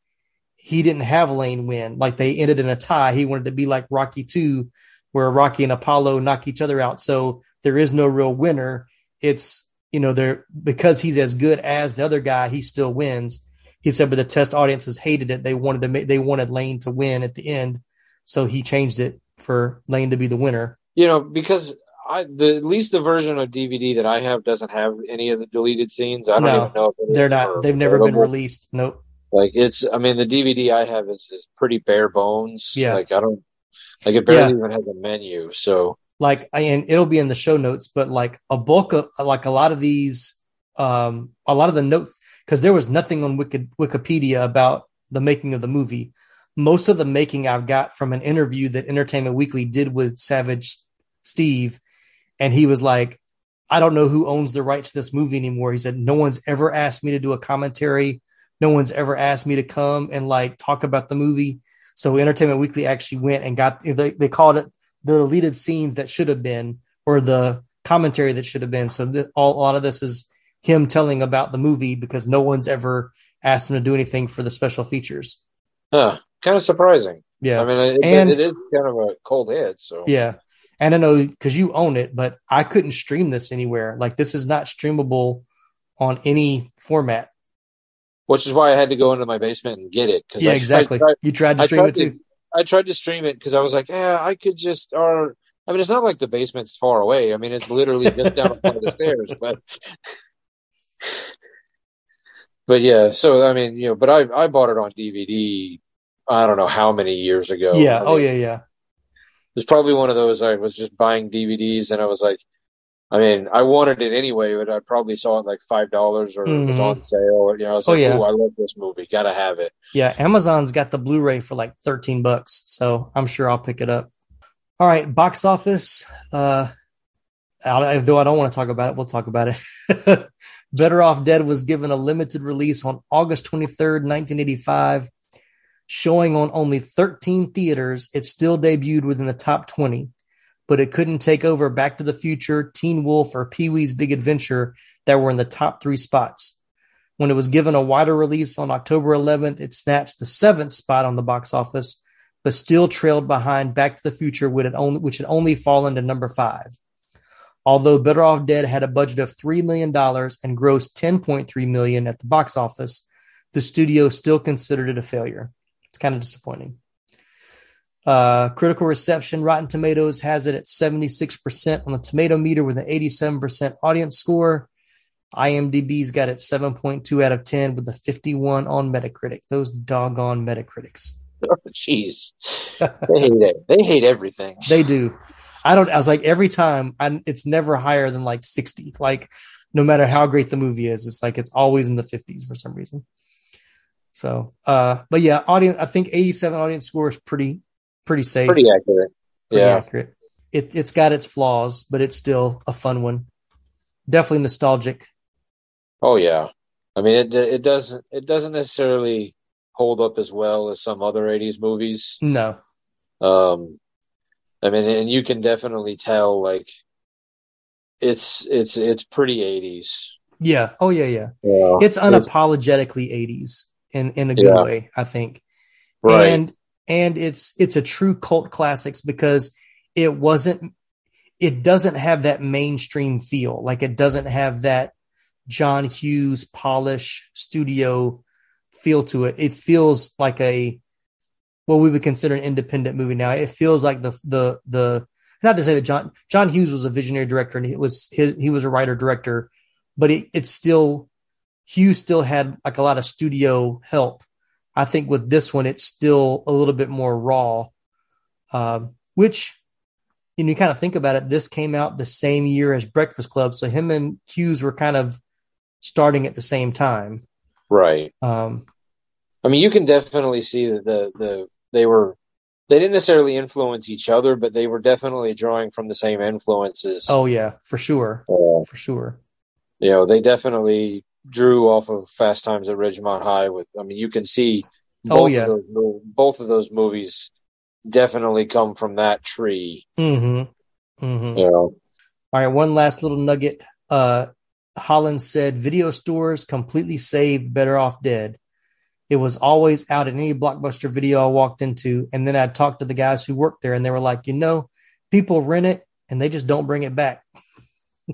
he didn't have Lane win. Like they ended in a tie. He wanted to be like Rocky 2, where Rocky and Apollo knock each other out. So there is no real winner. It's, you know, there because he's as good as the other guy, he still wins. He said, but the test audiences hated it. They wanted to make, they wanted Lane to win at the end. So he changed it for Lane to be the winner. You know, because I the at least the version of DVD that I have doesn't have any of the deleted scenes. I don't No, even know if They're not, they've never been released. Nope. Like it's, I mean, the DVD I have is, is pretty bare bones. Yeah. Like I don't, like it barely Yeah. even has a menu. So like I- and it'll be in the show notes but like a bulk of like a lot of these um a lot of the notes because there was nothing on Wiki, wikipedia about the making of the movie most of the making i've got from an interview that entertainment weekly did with savage steve and he was like i don't know who owns the rights to this movie anymore he said no one's ever asked me to do a commentary no one's ever asked me to come and like talk about the movie so entertainment weekly actually went and got they, they called it the deleted scenes that should have been or the commentary that should have been. So th- all, a lot of this is him telling about the movie because no one's ever asked him to do anything for the special features. huh, kind of surprising. Yeah. I mean, it, And- it is kind of a cold hit. So Yeah. And I know because you own it, but I couldn't stream this anywhere. Like this is not streamable on any format. which is why I had to go into my basement and get it. Cause Yeah, I, exactly. I tried, You tried to stream tried it too. I tried to stream it because I was like, yeah, I could just, or I mean, it's not like the basement's far away. I mean, it's literally just down of stairs, but. But yeah, so I mean, you know, but I I bought it on DVD. I don't know how many years ago. yeah. I oh mean, yeah. Yeah. It's probably one of those I was just buying DVDs and I was like, I mean, I wanted it anyway, but I probably saw it like five dollars or it was Mhm. on sale. Or, you know, I was Oh, like, yeah. oh, I love this movie, gotta have it. Yeah, Amazon's got the Blu-ray for like 13 bucks, so I'm sure I'll pick it up. All right, box office. Uh I- though I don't want to talk about it, we'll talk about it. Better Off Dead was given a limited release on August 23rd, 1985, showing on only 13 theaters. It still debuted within the top 20, but it couldn't take over Back to the Future, Teen Wolf, or Pee-wee's Big Adventure that were in the top 3 spots. When it was given a wider release on October 11th, it snatched the seventh spot on the box office, but still trailed behind Back to the Future, which had only fallen to number five. Although Better Off Dead had a budget of $3 million and grossed 10.3 million at the box office, the studio still considered it a failure. It's kind of disappointing. Uh, critical reception, Rotten Tomatoes has it at 76% on the tomato meter with an 87% audience score. IMDb's got it 7.2 out of 10 with a 51 on Metacritic. Those doggone Metacritics. Oh, jeez. they hate it. They hate everything. They do. I don't, I was like, every time, I, it's never higher than like 60. Like, no matter how great the movie is, it's like it's always in the 50s for some reason. So, uh, but yeah, audience, I think 87 audience score is pretty, pretty safe. Pretty accurate. Pretty yeah. accurate. It, it's got its flaws, but it's still a fun one. Definitely nostalgic. Oh yeah. I mean, it it doesn't it doesn't necessarily hold up as well as some other '80s movies. No. Um, I mean, and you can definitely tell like it's it's it's pretty '80s. Yeah. Oh yeah, yeah. Yeah. It's unapologetically 80s in in a good Yeah. way, I think. Right. And and it's it's a true cult classics because it wasn't it doesn't have that mainstream feel. Like it doesn't have that John Hughes polish studio feel to it. It feels like a what we would consider an independent movie now. It feels like the the the not to say that John John Hughes was a visionary director and it was his he was a writer director, but it, it's still Hughes still had like a lot of studio help. I think with this one, it's still a little bit more raw, um, which you know, you kind of think about it. This came out the same year as Breakfast Club, so him and Hughes were kind of starting at the same time. Right. Um, I mean, you can definitely see that the the they were they didn't necessarily influence each other, but they were definitely drawing from the same influences. oh yeah, for sure, Uh, for sure. you know, they definitely drew off of Fast Times at Ridgemont High. With, I mean, you can see both Oh, yeah. of those, both of those movies definitely come from that tree. Mm-hmm. Mm-hmm. You know, All right, one last little nugget. Uh, Holland said, "Video stores completely saved Better Off Dead. It was always out in any blockbuster video I walked into, and then I talked to the guys who worked there, and they were like, you know, people rent it and they just don't bring it back.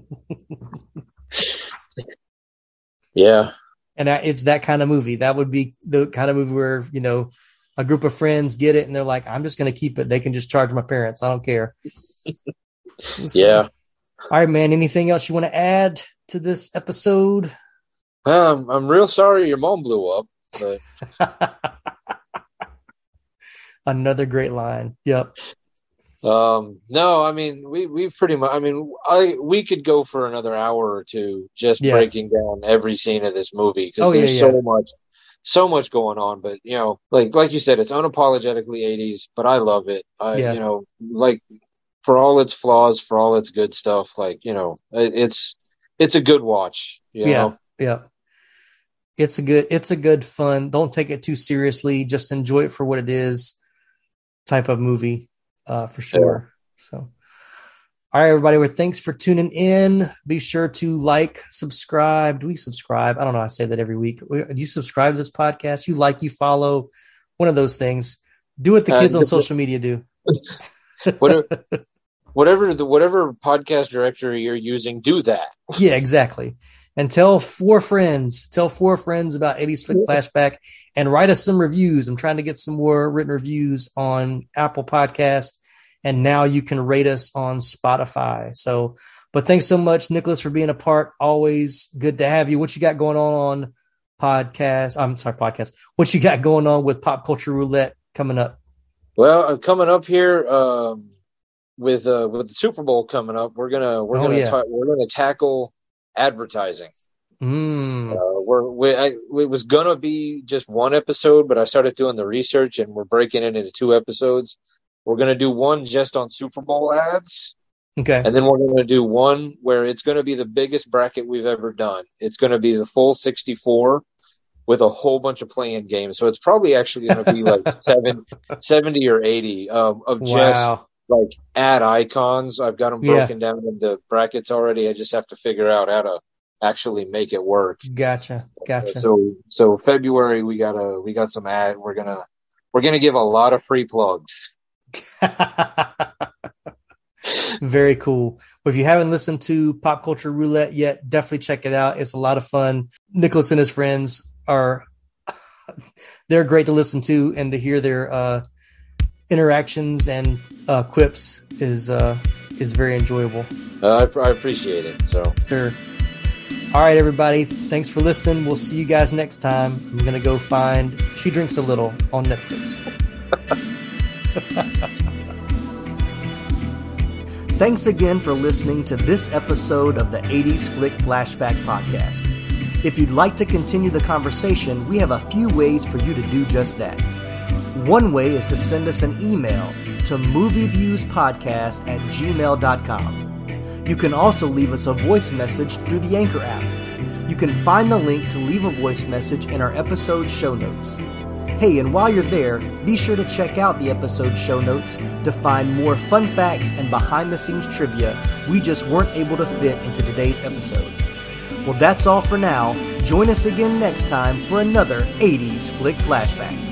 yeah, And I, it's that kind of movie. That would be the kind of movie where you know a group of friends get it, and they're like, I'm just going to keep it. They can just charge my parents. I don't care." So- yeah. All right, man. Anything else you want to add to this episode? Um, I'm real sorry your mom blew up, but Another great line. Yep. Um, no, I mean we we've pretty much. I mean, I we could go for another hour or two just Yeah. breaking down every scene of this movie because Oh, there's yeah. so much. So much going on, but you know, like like you said, it's unapologetically '80s, but I love it. I, Yeah. you know, like for all its flaws, for all its good stuff, like you know, it, it's it's a good watch. You yeah. know? Yeah. It's a good, it's a good fun. Don't take it too seriously. Just enjoy it for what it is type of movie, uh, for sure. So, all right, everybody. Well, thanks for tuning in. Be sure to like, subscribe. Do we subscribe? I don't know. I say that every week. Do you subscribe to this podcast? You like, you follow, one of those things. Do what the Uh, kids on social media do. whatever, whatever the whatever podcast directory you're using, do that. yeah, exactly. And tell four friends, tell four friends about 80s Flick Flashback and write us some reviews. I'm trying to get some more written reviews on Apple Podcast. And now you can rate us on Spotify. So, but thanks so much, Nicholas, for being a part. Always good to have you. What you got going on on podcast? I'm sorry, podcast. What you got going on with Pop Culture Roulette coming up? Well, uh, coming up here um, with uh, with the Super Bowl coming up, we're gonna we're Oh, gonna yeah. ta- we're gonna tackle advertising. Mm. Uh, we're we, I, it was gonna be just one episode, but I started doing the research and we're breaking it into two episodes. We're gonna do one just on Super Bowl ads, Okay. and then we're gonna do one where it's gonna be the biggest bracket we've ever done. It's gonna be the full 64 with a whole bunch of playing games. So it's probably actually gonna be like seven, 70 or 80 um, of just Wow. Like ad icons. I've got them Yeah. broken down into brackets already. I just have to figure out how to actually make it work. Gotcha. Gotcha. So so February we got a we got some ad. We're gonna we're gonna give a lot of free plugs. Very cool. Well, if you haven't listened to Pop Culture Roulette yet, definitely check it out. It's a lot of fun. Nicholas and his friends are they're great to listen to and to hear their uh, interactions and uh, quips is uh, is very enjoyable. Uh, I, I appreciate it. So Sir. All right, everybody. Thanks for listening. We'll see you guys next time. I'm going to go find She Drinks a Little on Netflix. Thanks again for listening to this episode of the 80s Flick Flashback Podcast. If you'd like to continue the conversation, we have a few ways for you to do just that. One way is to send us an email to movieviewspodcast at gmail.com. You can also leave us a voice message through the Anchor app. You can find the link to leave a voice message in our episode show notes. Hey, and while you're there, be sure to check out the episode show notes to find more fun facts and behind the scenes trivia we just weren't able to fit into today's episode. Well, that's all for now. Join us again next time for another 80s Flick Flashback.